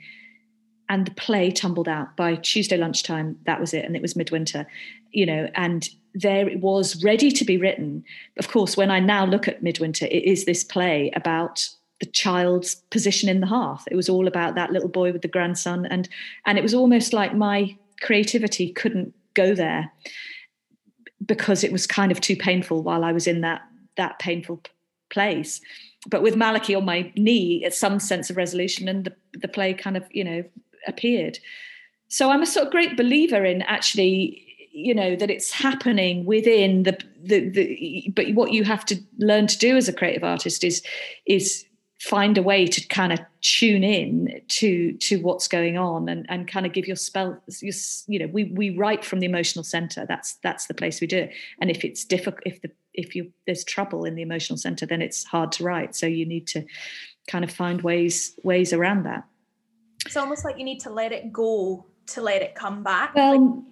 And the play tumbled out by Tuesday lunchtime. That was it. And it was midwinter, you know, and there it was ready to be written. Of course, when I now look at midwinter, it is this play about the child's position in the hearth. It was all about that little boy with the grandson. And and it was almost like my creativity couldn't go there because it was kind of too painful while I was in that that painful place. But with Malachy on my knee, it's some sense of resolution, and the, the play kind of you know appeared. So I'm a sort of great believer in actually you know that it's happening within the, the the but what you have to learn to do as a creative artist is is find a way to kind of tune in to to what's going on and and kind of give your spell your, you know we we write from the emotional center. That's that's the place we do it. And if it's difficult if the if you there's trouble in the emotional center then it's hard to write. So you need to kind of find ways ways around that. It's almost like you need to let it go to let it come back well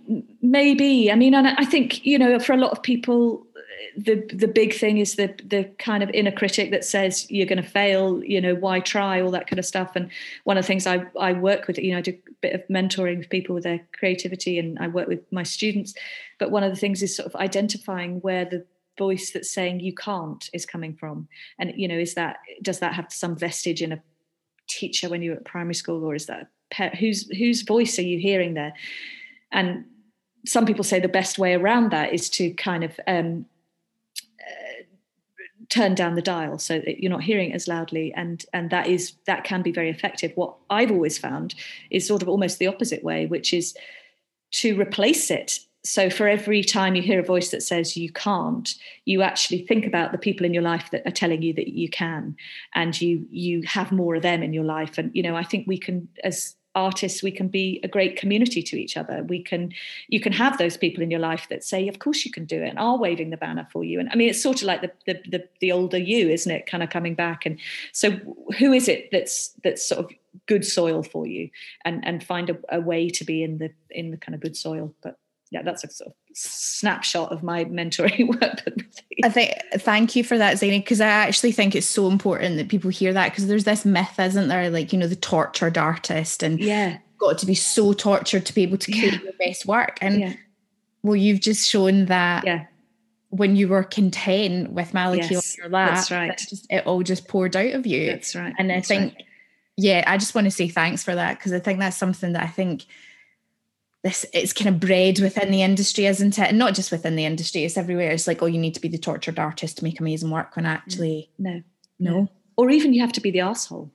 maybe. I mean and i think you know for a lot of people the the big thing is the the kind of inner critic that says you're going to fail you know why try? all that kind of stuff. And one of the things i i work with you know i do a bit of mentoring with people with their creativity and i work with my students. But one of the things is sort of identifying where the voice that's saying you can't is coming from. And you know is that does that have some vestige in a teacher when you're at primary school or is that whose whose voice are you hearing there? And some people say the best way around that is to kind of um, turn down the dial so that you're not hearing it as loudly. And and that is that can be very effective. What i've always found is sort of almost the opposite way which is to replace it. So for every time you hear a voice that says you can't you actually think about the people in your life that are telling you that you can. And you you have more of them in your life. And you know i think we can as artists we can be a great community to each other. We can you can have those people in your life that say of course you can do it and are waving the banner for you. And i mean it's sort of like the the the, the older you isn't it kind of coming back. And so who is it that's that's sort of good soil for you? And and find a, a way to be in the in the kind of good soil. But yeah, that's a sort of snapshot of my mentoring (laughs) work. I think thank you for that, Zinnie, because I actually think it's so important that people hear that because there's this myth, isn't there? Like, you know, the tortured artist and yeah, got to be so tortured to be able to create yeah. your best work. And yeah. well, you've just shown that yeah. when you were content with Malachy yes, on your lap, that's right. Just, it all just poured out of you. That's right. And that's I think, right. yeah, I just want to say thanks for that because I think that's something that I think this it's kind of bred within the industry, isn't it? And not just within the industry, it's everywhere. It's like, oh, you need to be the tortured artist to make amazing work when mm. actually no. No. Or even you have to be the asshole.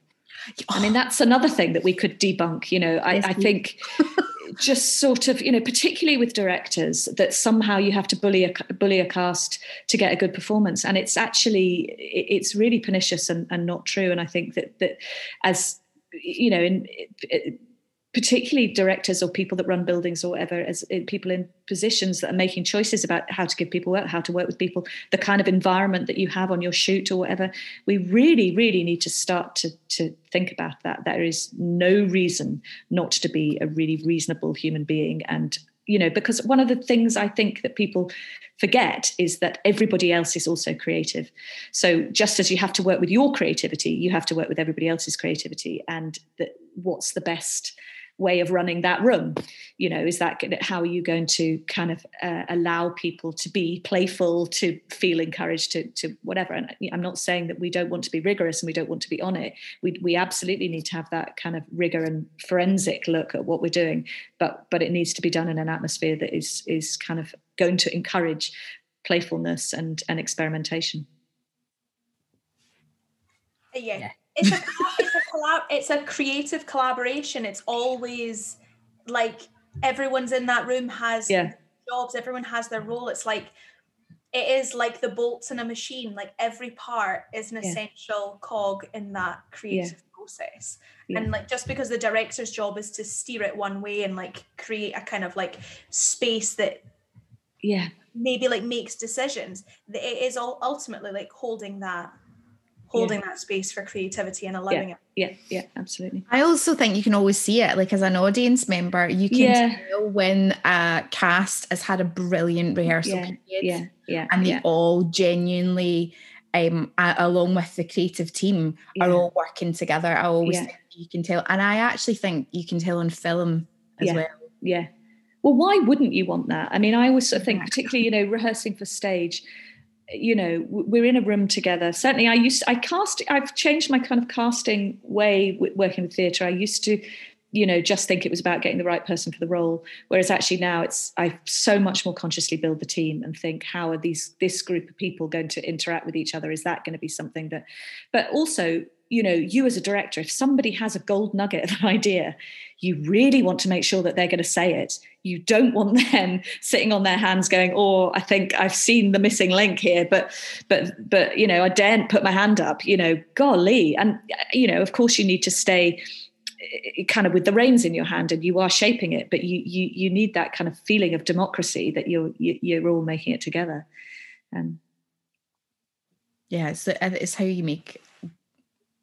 I mean, that's another thing that we could debunk. You know, I, I think (laughs) just sort of, you know, particularly with directors, that somehow you have to bully a bully a cast to get a good performance, and it's actually it's really pernicious and, and not true. And I think that that as you know in particularly directors or people that run buildings or whatever as people in positions that are making choices about how to give people work how to work with people the kind of environment that you have on your shoot or whatever we really really need to start to to think about that. There is no reason not to be a really reasonable human being. And you know because one of the things i think that people forget is that everybody else is also creative. So just as you have to work with your creativity you have to work with everybody else's creativity. And that what's the best way of running that room. You know is that how are you going to kind of uh, allow people to be playful to feel encouraged to to whatever? And i'm not saying that we don't want to be rigorous and we don't want to be on it. We we absolutely need to have that kind of rigor and forensic look at what we're doing. But but it needs to be done in an atmosphere that is is kind of going to encourage playfulness and and experimentation. Yeah, yeah. It's a it's a collab it's a creative collaboration it's always like everyone's in that room has yeah. jobs everyone has their role it's like it is like the bolts in a machine like every part is an yeah. essential cog in that creative yeah. process yeah. and like just because the director's job is to steer it one way and like create a kind of like space that yeah maybe like makes decisions it is all ultimately like holding that holding yeah. that space for creativity and allowing yeah. it. Yeah, yeah, absolutely. I also think you can always see it, like as an audience member, you can yeah. tell when a cast has had a brilliant rehearsal yeah. period, yeah, yeah, and they all genuinely, um, along with the creative team, are all working together. I always think you can tell, and I actually think you can tell on film as well. Yeah. Well, why wouldn't you want that? I mean, I always sort of think, particularly, you know, rehearsing for stage you know we're in a room together. Certainly i used i cast i've changed my kind of casting way working with theatre. I used to you know just think it was about getting the right person for the role whereas actually now it's i so much more consciously build the team and think how are these this group of people going to interact with each other? Is that going to be something that but also you know you as a director if somebody has a gold nugget of an (laughs) idea you really want to make sure that they're going to say it. You don't want (laughs) them sitting on their hands going oh i think i've seen the missing link here but but but you know i daren't put my hand up you know golly. And you know of course you need to stay eh, eh kind of with the reins in your hand and you are shaping it but you you you need that kind of feeling of democracy that you're you're all making it together. And yeah it's uh, it's how you make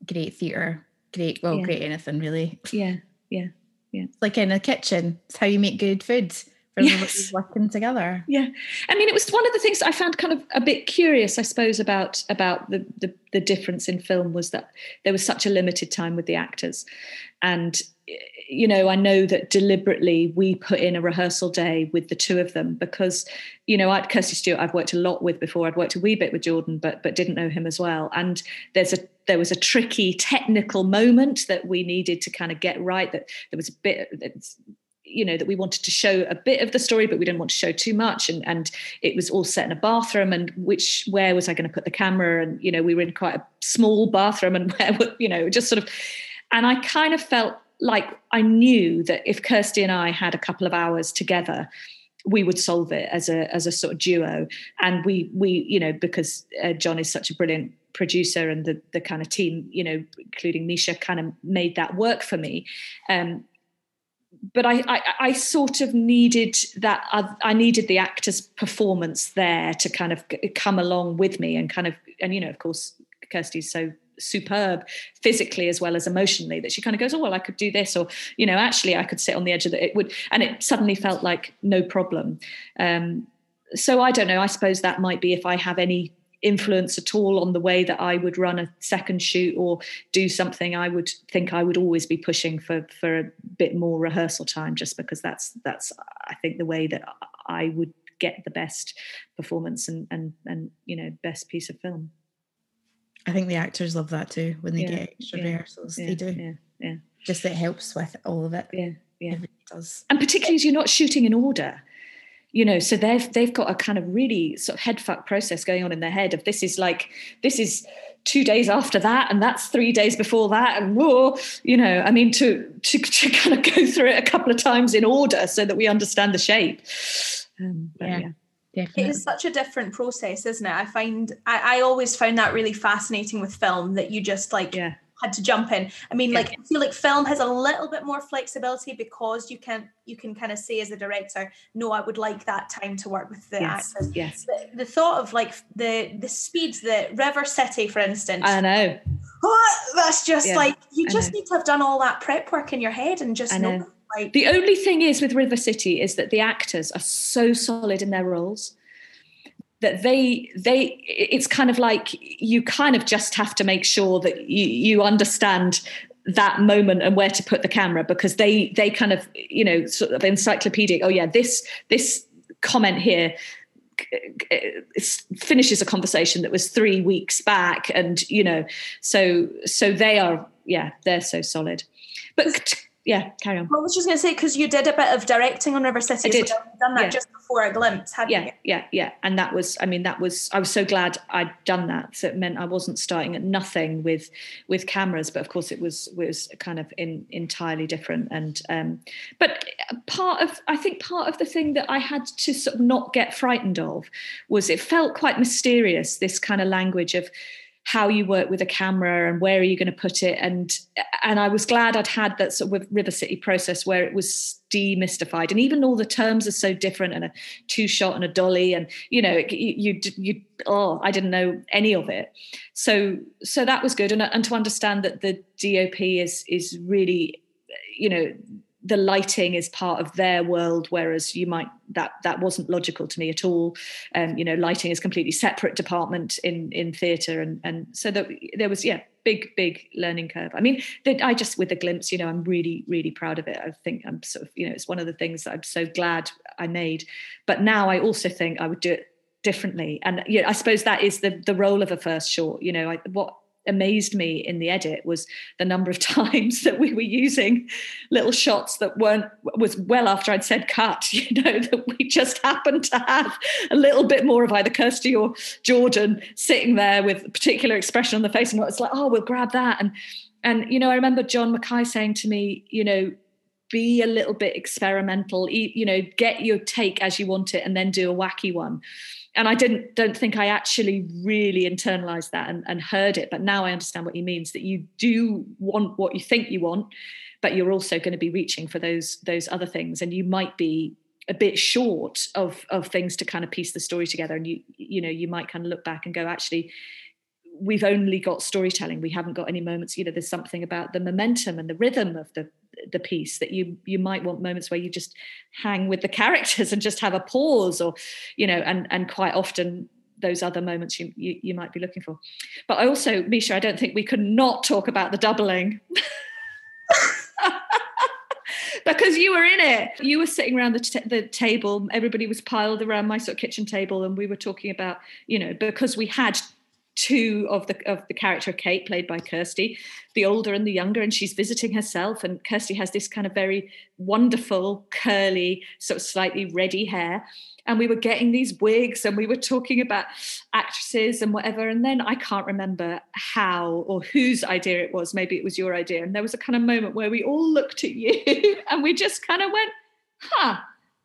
great theatre great well yeah. great anything really. Yeah yeah yeah. Like in a kitchen it's how you make good food yes. working together yeah i mean it was one of the things i found kind of a bit curious i suppose about about the, the the difference in film was that there was such a limited time with the actors and you know, I know that deliberately we put in a rehearsal day with the two of them because, you know, I'd Kirsty Stewart I've worked a lot with before. I'd worked a wee bit with Jordan, but but didn't know him as well. And there's a there was a tricky technical moment that we needed to kind of get right. That there was a bit you know that we wanted to show a bit of the story but we didn't want to show too much and and it was all set in a bathroom and which where was i going to put the camera and you know we were in quite a small bathroom and (laughs) where you know just sort of and i kind of felt like I knew that if Kirsty and I had a couple of hours together, we would solve it as a as a sort of duo. And we we you know because uh, John is such a brilliant producer and the the kind of team you know including Misha kind of made that work for me. Um, but I, I, I sort of needed that I I, needed the actor's performance there to kind of come along with me and kind of and you know of course Kirsty's so superb physically as well as emotionally that she kind of goes oh well i could do this or you know actually i could sit on the edge of the it would and it suddenly felt like no problem. Um, so i don't know i suppose that might be if i have any influence at all on the way that I would run a second shoot or do something, I would think I would always be pushing for for a bit more rehearsal time, just because that's that's I think the way that I would get the best performance and and and you know best piece of film. I think the actors love that too when they yeah, get extra yeah, rehearsals. Yeah, they do. Yeah, yeah. Just it helps with all of it. Yeah, yeah. It does. And particularly as you're not shooting in order. You know, so they've they've got a kind of really sort of head fuck process going on in their head of this is like this is two days after that and that's three days before that and whoa you know i mean to, to to kind of go through it a couple of times in order so that we understand the shape um, yeah. yeah. Definitely. It is such a different process, isn't it? I find I, I always found that really fascinating with film that you just like yeah. Had to jump in. I mean, Yeah. like I feel like film has a little bit more flexibility because you can you can kind of say as a director, no, I would like that time to work with the yes, actors. yes. The, the thought of like the the speeds that River City, for instance, I know. what? that's just Yeah, like you just need to have done all that prep work in your head and just I know, know. like The only thing is with River City is that the actors are so solid in their roles that they they it's kind of like you kind of just have to make sure that you, you understand that moment and where to put the camera because they they kind of you know sort of encyclopedic oh yeah this this comment here finishes a conversation that was three weeks back and you know so so they are yeah they're so solid. But yeah carry on Well, I was just going to say because you did a bit of directing on River City. I did, So done that yeah. just before a glimpse, hadn't yeah you? yeah yeah and that was i mean that was i was so glad i'd done that so it meant i wasn't starting at nothing with with cameras but of course it was was kind of in entirely different and um but part of i think part of the thing that i had to sort of not get frightened of was it felt quite mysterious this kind of language of how you work with a camera and where are you going to put it. And and I was glad I'd had that sort of River City process where it was demystified. And even all the terms are so different and a two shot and a dolly and you know you you, you oh I didn't know any of it. So so that was good. And, and to understand that the DOP is is really you know the lighting is part of their world whereas you might that that wasn't logical to me at all. Um, you know lighting is completely separate department in in theatre and and so that there was yeah big big learning curve. I mean that i just with a glimpse you know i'm really really proud of it. I think i'm sort of you know it's one of the things that i'm so glad i made. But now i also think i would do it differently. And yeah i suppose that is the the role of a first short you know I, what amazed me in the edit was the number of (laughs) times that we were using little shots that weren't was well after I'd said cut, (laughs) you know, that we just happened to have a little bit more of either Kirsty or Jordan sitting there with a particular expression on the face, and it's like, oh, we'll grab that. And and you know, I remember John Mackay saying to me, you know, be a little bit experimental, you know, get your take as you want it, and then do a wacky one and I didn't don't think I actually really internalized that and, and heard it. But now I understand what he means that you do want what you think you want, but you're also going to be reaching for those those other things, and you might be a bit short of of things to kind of piece the story together. And you you know you might kind of look back and go, actually, we've only got storytelling. We haven't got any moments. You know, there's something about the momentum and the rhythm of the the piece that you you might want moments where you just hang with the characters and just have a pause or you know and and quite often those other moments you, you you might be looking for. But i also misha i don't think we could not talk about the doubling. (laughs) Because you were in it. You were sitting around the, t- the table. Everybody was piled around my sort of kitchen table and we were talking about you know because we had two of the of the character of Kate, played by Kirsty, the older and the younger, and she's visiting herself. And Kirsty has this kind of very wonderful, curly, sort of slightly reddy hair. And we were getting these wigs and we were talking about actresses and whatever. And then I can't remember how or whose idea it was. Maybe it was your idea. And there was a kind of moment where we all looked at you (laughs) and we just kind of went, huh,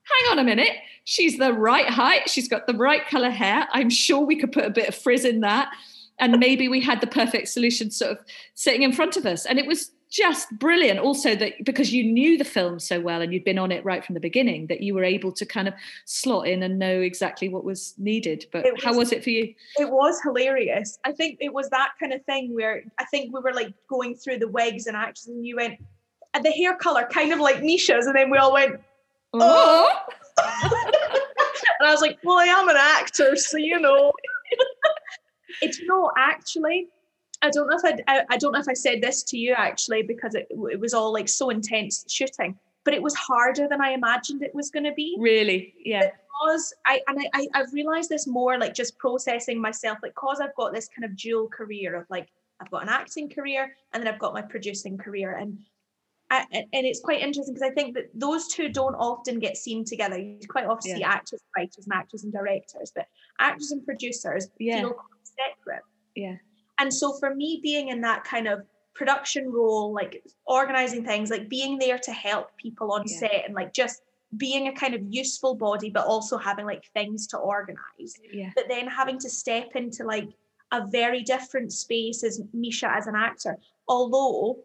hang on a minute. She's the right height. She's got the right color hair. I'm sure we could put a bit of frizz in that. And maybe we had the perfect solution sort of sitting in front of us. And it was just brilliant. Also, that because you knew the film so well and you'd been on it right from the beginning, that you were able to kind of slot in and know exactly what was needed. But It how was- was it for you? it was hilarious. I think it was that kind of thing where I think we were like going through the wigs and actors, and you went, and the hair color kind of like Misha's, and then we all went, Oh, (laughs) and I was like, well, I am an actor, so you know. (laughs) it's no, actually, I don't know if I, I, I don't know if I said this to you actually because it, it was all like so intense shooting, but it was harder than I imagined it was going to be. really? Yeah. because I and I, I I've realized this more like just processing myself like cause I've got this kind of dual career of like I've got an acting career and then I've got my producing career and I, and it's quite interesting because I think that those two don't often get seen together. You quite often see actors, writers, and actors and directors, but actors and producers Yeah. feel separate. Yeah. And so for me, being in that kind of production role, like organizing things, like being there to help people on Yeah. set and like just being a kind of useful body, but also having like things to organize, Yeah. but then having to step into like a very different space as Misha as an actor. although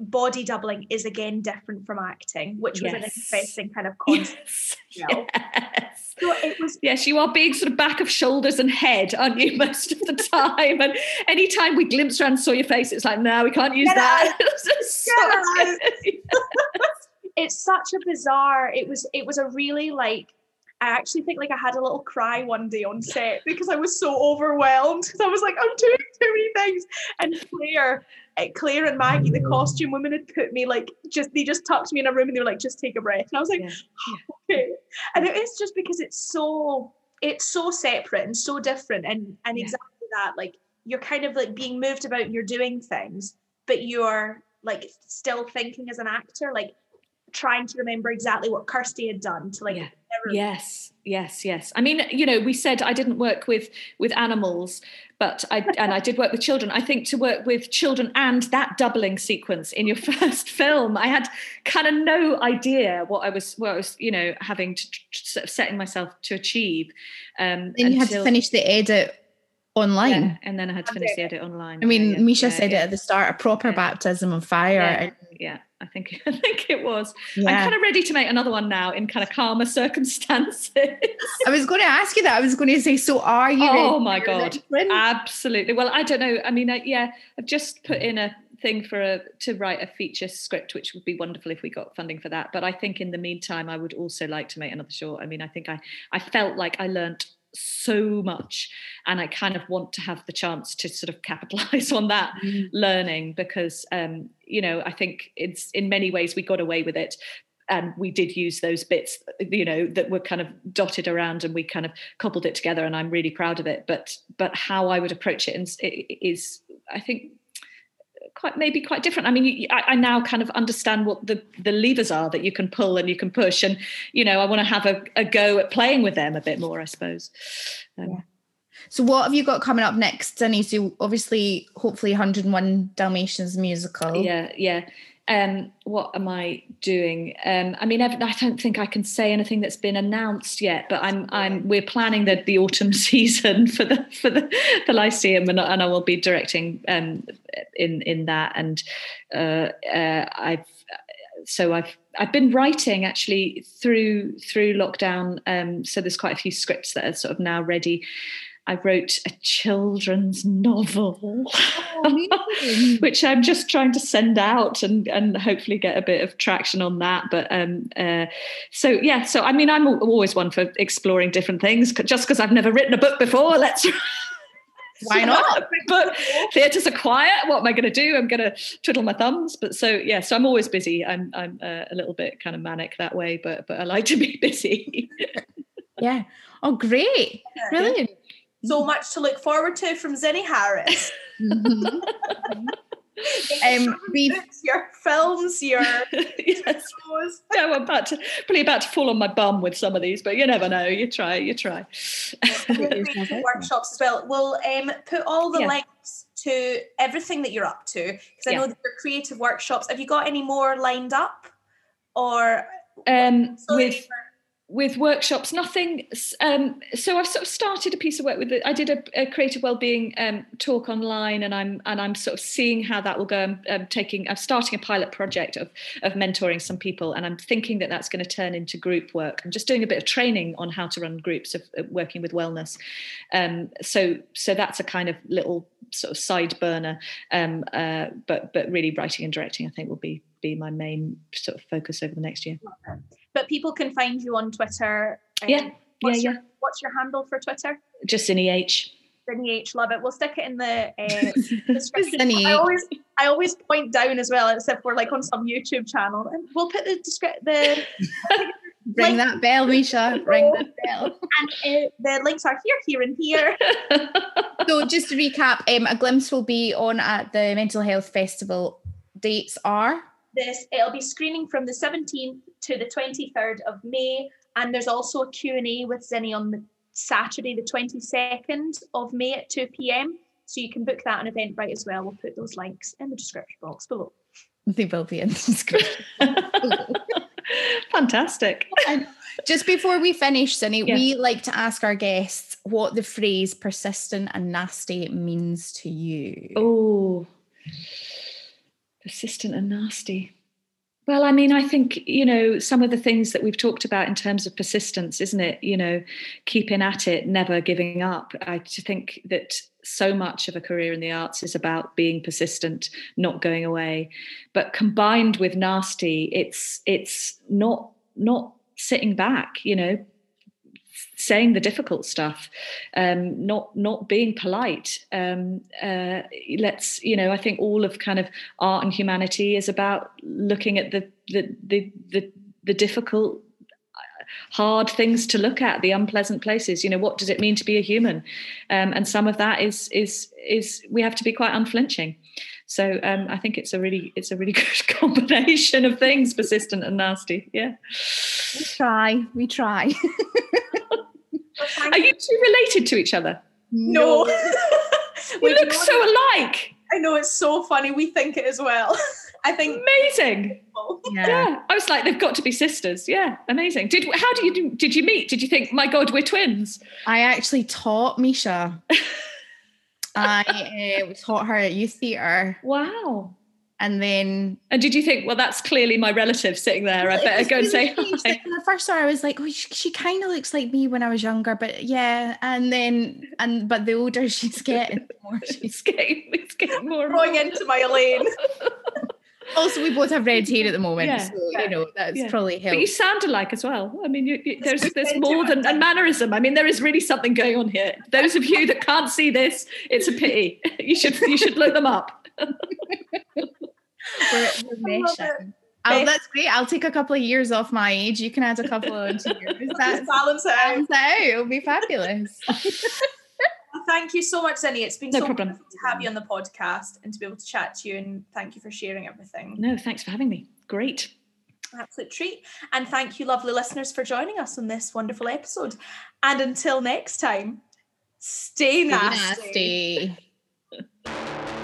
body doubling is again different from acting, which was an interesting kind of (laughs) concept. Yes. Yes. So it was Yes, you are being sort of back of shoulders and head, aren't you, (laughs) most of the time? And anytime we glimpsed around and saw your face, it's like, no, we can't use Get that. (laughs) It's just Get so- it's such a bizarre it was it was a really like I actually think like I had a little cry one day on set because I was so overwhelmed. Because I was like I'm doing too many things. And Claire uh, Claire and Maggie the costume women had put me like just they just tucked me in a room and they were like just take a breath. And I was like Yeah. okay. And it is just because it's so it's so separate and so different and and Yeah. exactly that like you're kind of like being moved about and you're doing things but you're like still thinking as an actor. Like trying to remember exactly what Kirsty had done to like Yeah. never- Yes, yes, yes. I mean, you know, we said I didn't work with with animals, but I and I did work with children. I think to work with children and that doubling sequence in your (laughs) first film, I had kind of no idea what I was, what I was, you know, having to sort of setting myself to achieve. Um, Then you had to finish the edit online. yeah, and then I had to finish the edit online. I mean, Yeah, yeah, Misha yeah, said yeah. it at the start, a proper Yeah. baptism of fire. Yeah, and- yeah, I think (laughs) I think it was. I'm kind of ready to make another one now in kind of calmer circumstances. I was going to ask you that. I was going to say, so are you? Oh my God. Absolutely. Well, I don't know. I mean, uh, yeah, I've just put in a thing for a to write a feature script, which would be wonderful if we got funding for that. But I think in the meantime, I would also like to make another short. I mean, I think I I felt like I learnt so much, and I kind of want to have the chance to sort of capitalize (laughs) on that Mm. learning because um, you know I think it's in many ways we got away with it. And we did use those bits, you know, that were kind of dotted around, and we kind of cobbled it together. And I'm really proud of it. But but how I would approach it is, is I think, quite maybe quite different. I mean, you, I, I now kind of understand what the the levers are that you can pull and you can push, and you know, I want to have a, a go at playing with them a bit more, I suppose. Um, Yeah. So what have you got coming up next, Denny? So obviously, hopefully, 101 Dalmatians musical. yeah yeah um what am i doing? Um i mean i don't think i can say anything that's been announced yet but i'm i'm we're planning the the autumn (laughs) season for the for the the lyceum and, and i will be directing um in in that. And uh, uh i've so i've i've been writing actually through through lockdown um so there's quite a few scripts that are sort of now ready I wrote a children's novel, (laughs) which I'm just trying to send out and and hopefully get a bit of traction on that. But um, uh, so yeah, so I mean, I'm always one for exploring different things. Just because I've never written a book before, let's. (laughs) Why not? (laughs) but theatres are quiet. What am I going to do? I'm going to twiddle my thumbs. But so yeah, so I'm always busy. I'm I'm uh, a little bit kind of manic that way, but but I like to be busy. Yeah. Oh, great. Brilliant. So much to look forward to from Zinnie Harris. (laughs) Mhm. Um, we've- Books, your films, your (laughs) yes. shows. (laughs) Yeah, I'm about to probably about to fall on my bum with some of these, but you never know. You try, you try. workshops as well. We'll um, put all the Yeah. links to everything that you're up to because I Yeah. know that your creative workshops. Have you got any more lined up, or Um, sorry with with workshops, nothing. Um, so I've sort of started a piece of work with. it. I did a, a creative wellbeing um, talk online, and I'm and I'm sort of seeing how that will go. I'm, um taking. I'm starting a pilot project of of mentoring some people, and I'm thinking that that's going to turn into group work. I'm just doing a bit of training on how to run groups of, of working with wellness. Um, so so that's a kind of little sort of side burner. Um, uh, but but really writing and directing, I think, will be be my main sort of focus over the next year. But people can find you on Twitter. um, Yeah, What's yeah, your, What's your handle for Twitter? Just in EH. Zinnie H, love it. We'll stick it in the uh, (laughs) description. I H. always, I always point down as well, as if we're like on some YouTube channel, and we'll put the descri- the (laughs) Ring that bell, Misha. Ring that bell. and uh, the links are here, here, and here. (laughs) So just to recap, um, a glimpse will be on at the Mental Health Festival. Dates are this it'll be screening from the 17th to the 23rd of May and there's also a Q&A with Zinnie on the Saturday the 22nd of May at 2 p.m. so you can book that on Eventbrite as well we'll put those links in the description box below they will be in the description. (laughs) Fantastic. Just before we finish, Zinnie, Yeah. we like to ask our guests what the phrase persistent and nasty means to you. Oh. Persistent and nasty. Well, I mean, I think, you know, some of the things that we've talked about in terms of persistence, isn't it? You know, keeping at it, never giving up. I think that so much of a career in the arts is about being persistent, not going away. But combined with nasty, it's it's not not sitting back, you know, saying the difficult stuff, um, not not being polite. Um, uh, let's you know, I think all of kind of art and humanity is about looking at the the the the, the difficult hard things to look at the unpleasant places. You know what does it mean to be a human? Um, and some of that is is is we have to be quite unflinching. So um, i think it's a really it's a really (laughs) good combination of things persistent and nasty. Yeah. We try we try (laughs) Are you two related to each other? No. (laughs) we look so alike. I know it's so funny. We think it as well. (laughs) I think amazing. Yeah. yeah. I was like, they've got to be sisters. Yeah, amazing. Did how do you did you meet? Did you think, my God, we're twins? I actually taught Misha. (laughs) I uh, taught her at youth theatre. Wow and then and did you think well that's clearly my relative sitting there. I better go and say hi. Like, the first time i was like oh she, she kind of looks like me when i was younger but yeah. And then and but the older (laughs) she's getting the more (laughs) she's getting, it's getting more going into my lane. (laughs) Also we both have red hair at the moment yeah, so you know that's yeah. probably helped but you sound alike as well. I mean you, you, there's there's more than a mannerism. I mean there is really something going on here. Those of you that can't see this it's a pity. You should you should look them up we're, we're. (laughs) Oh, that's great. I'll take a couple of years off my age. You can add a couple of years. (laughs) That's balance out. Balance out. It'll be fabulous. (laughs) well, thank you so much, Zinnie. It's been no so problem. to have you on the podcast and to be able to chat to you. And thank you for sharing everything. No, thanks for having me. Great. Absolute treat. And thank you, lovely listeners, for joining us on this wonderful episode. And until next time, stay nasty. Stay nasty.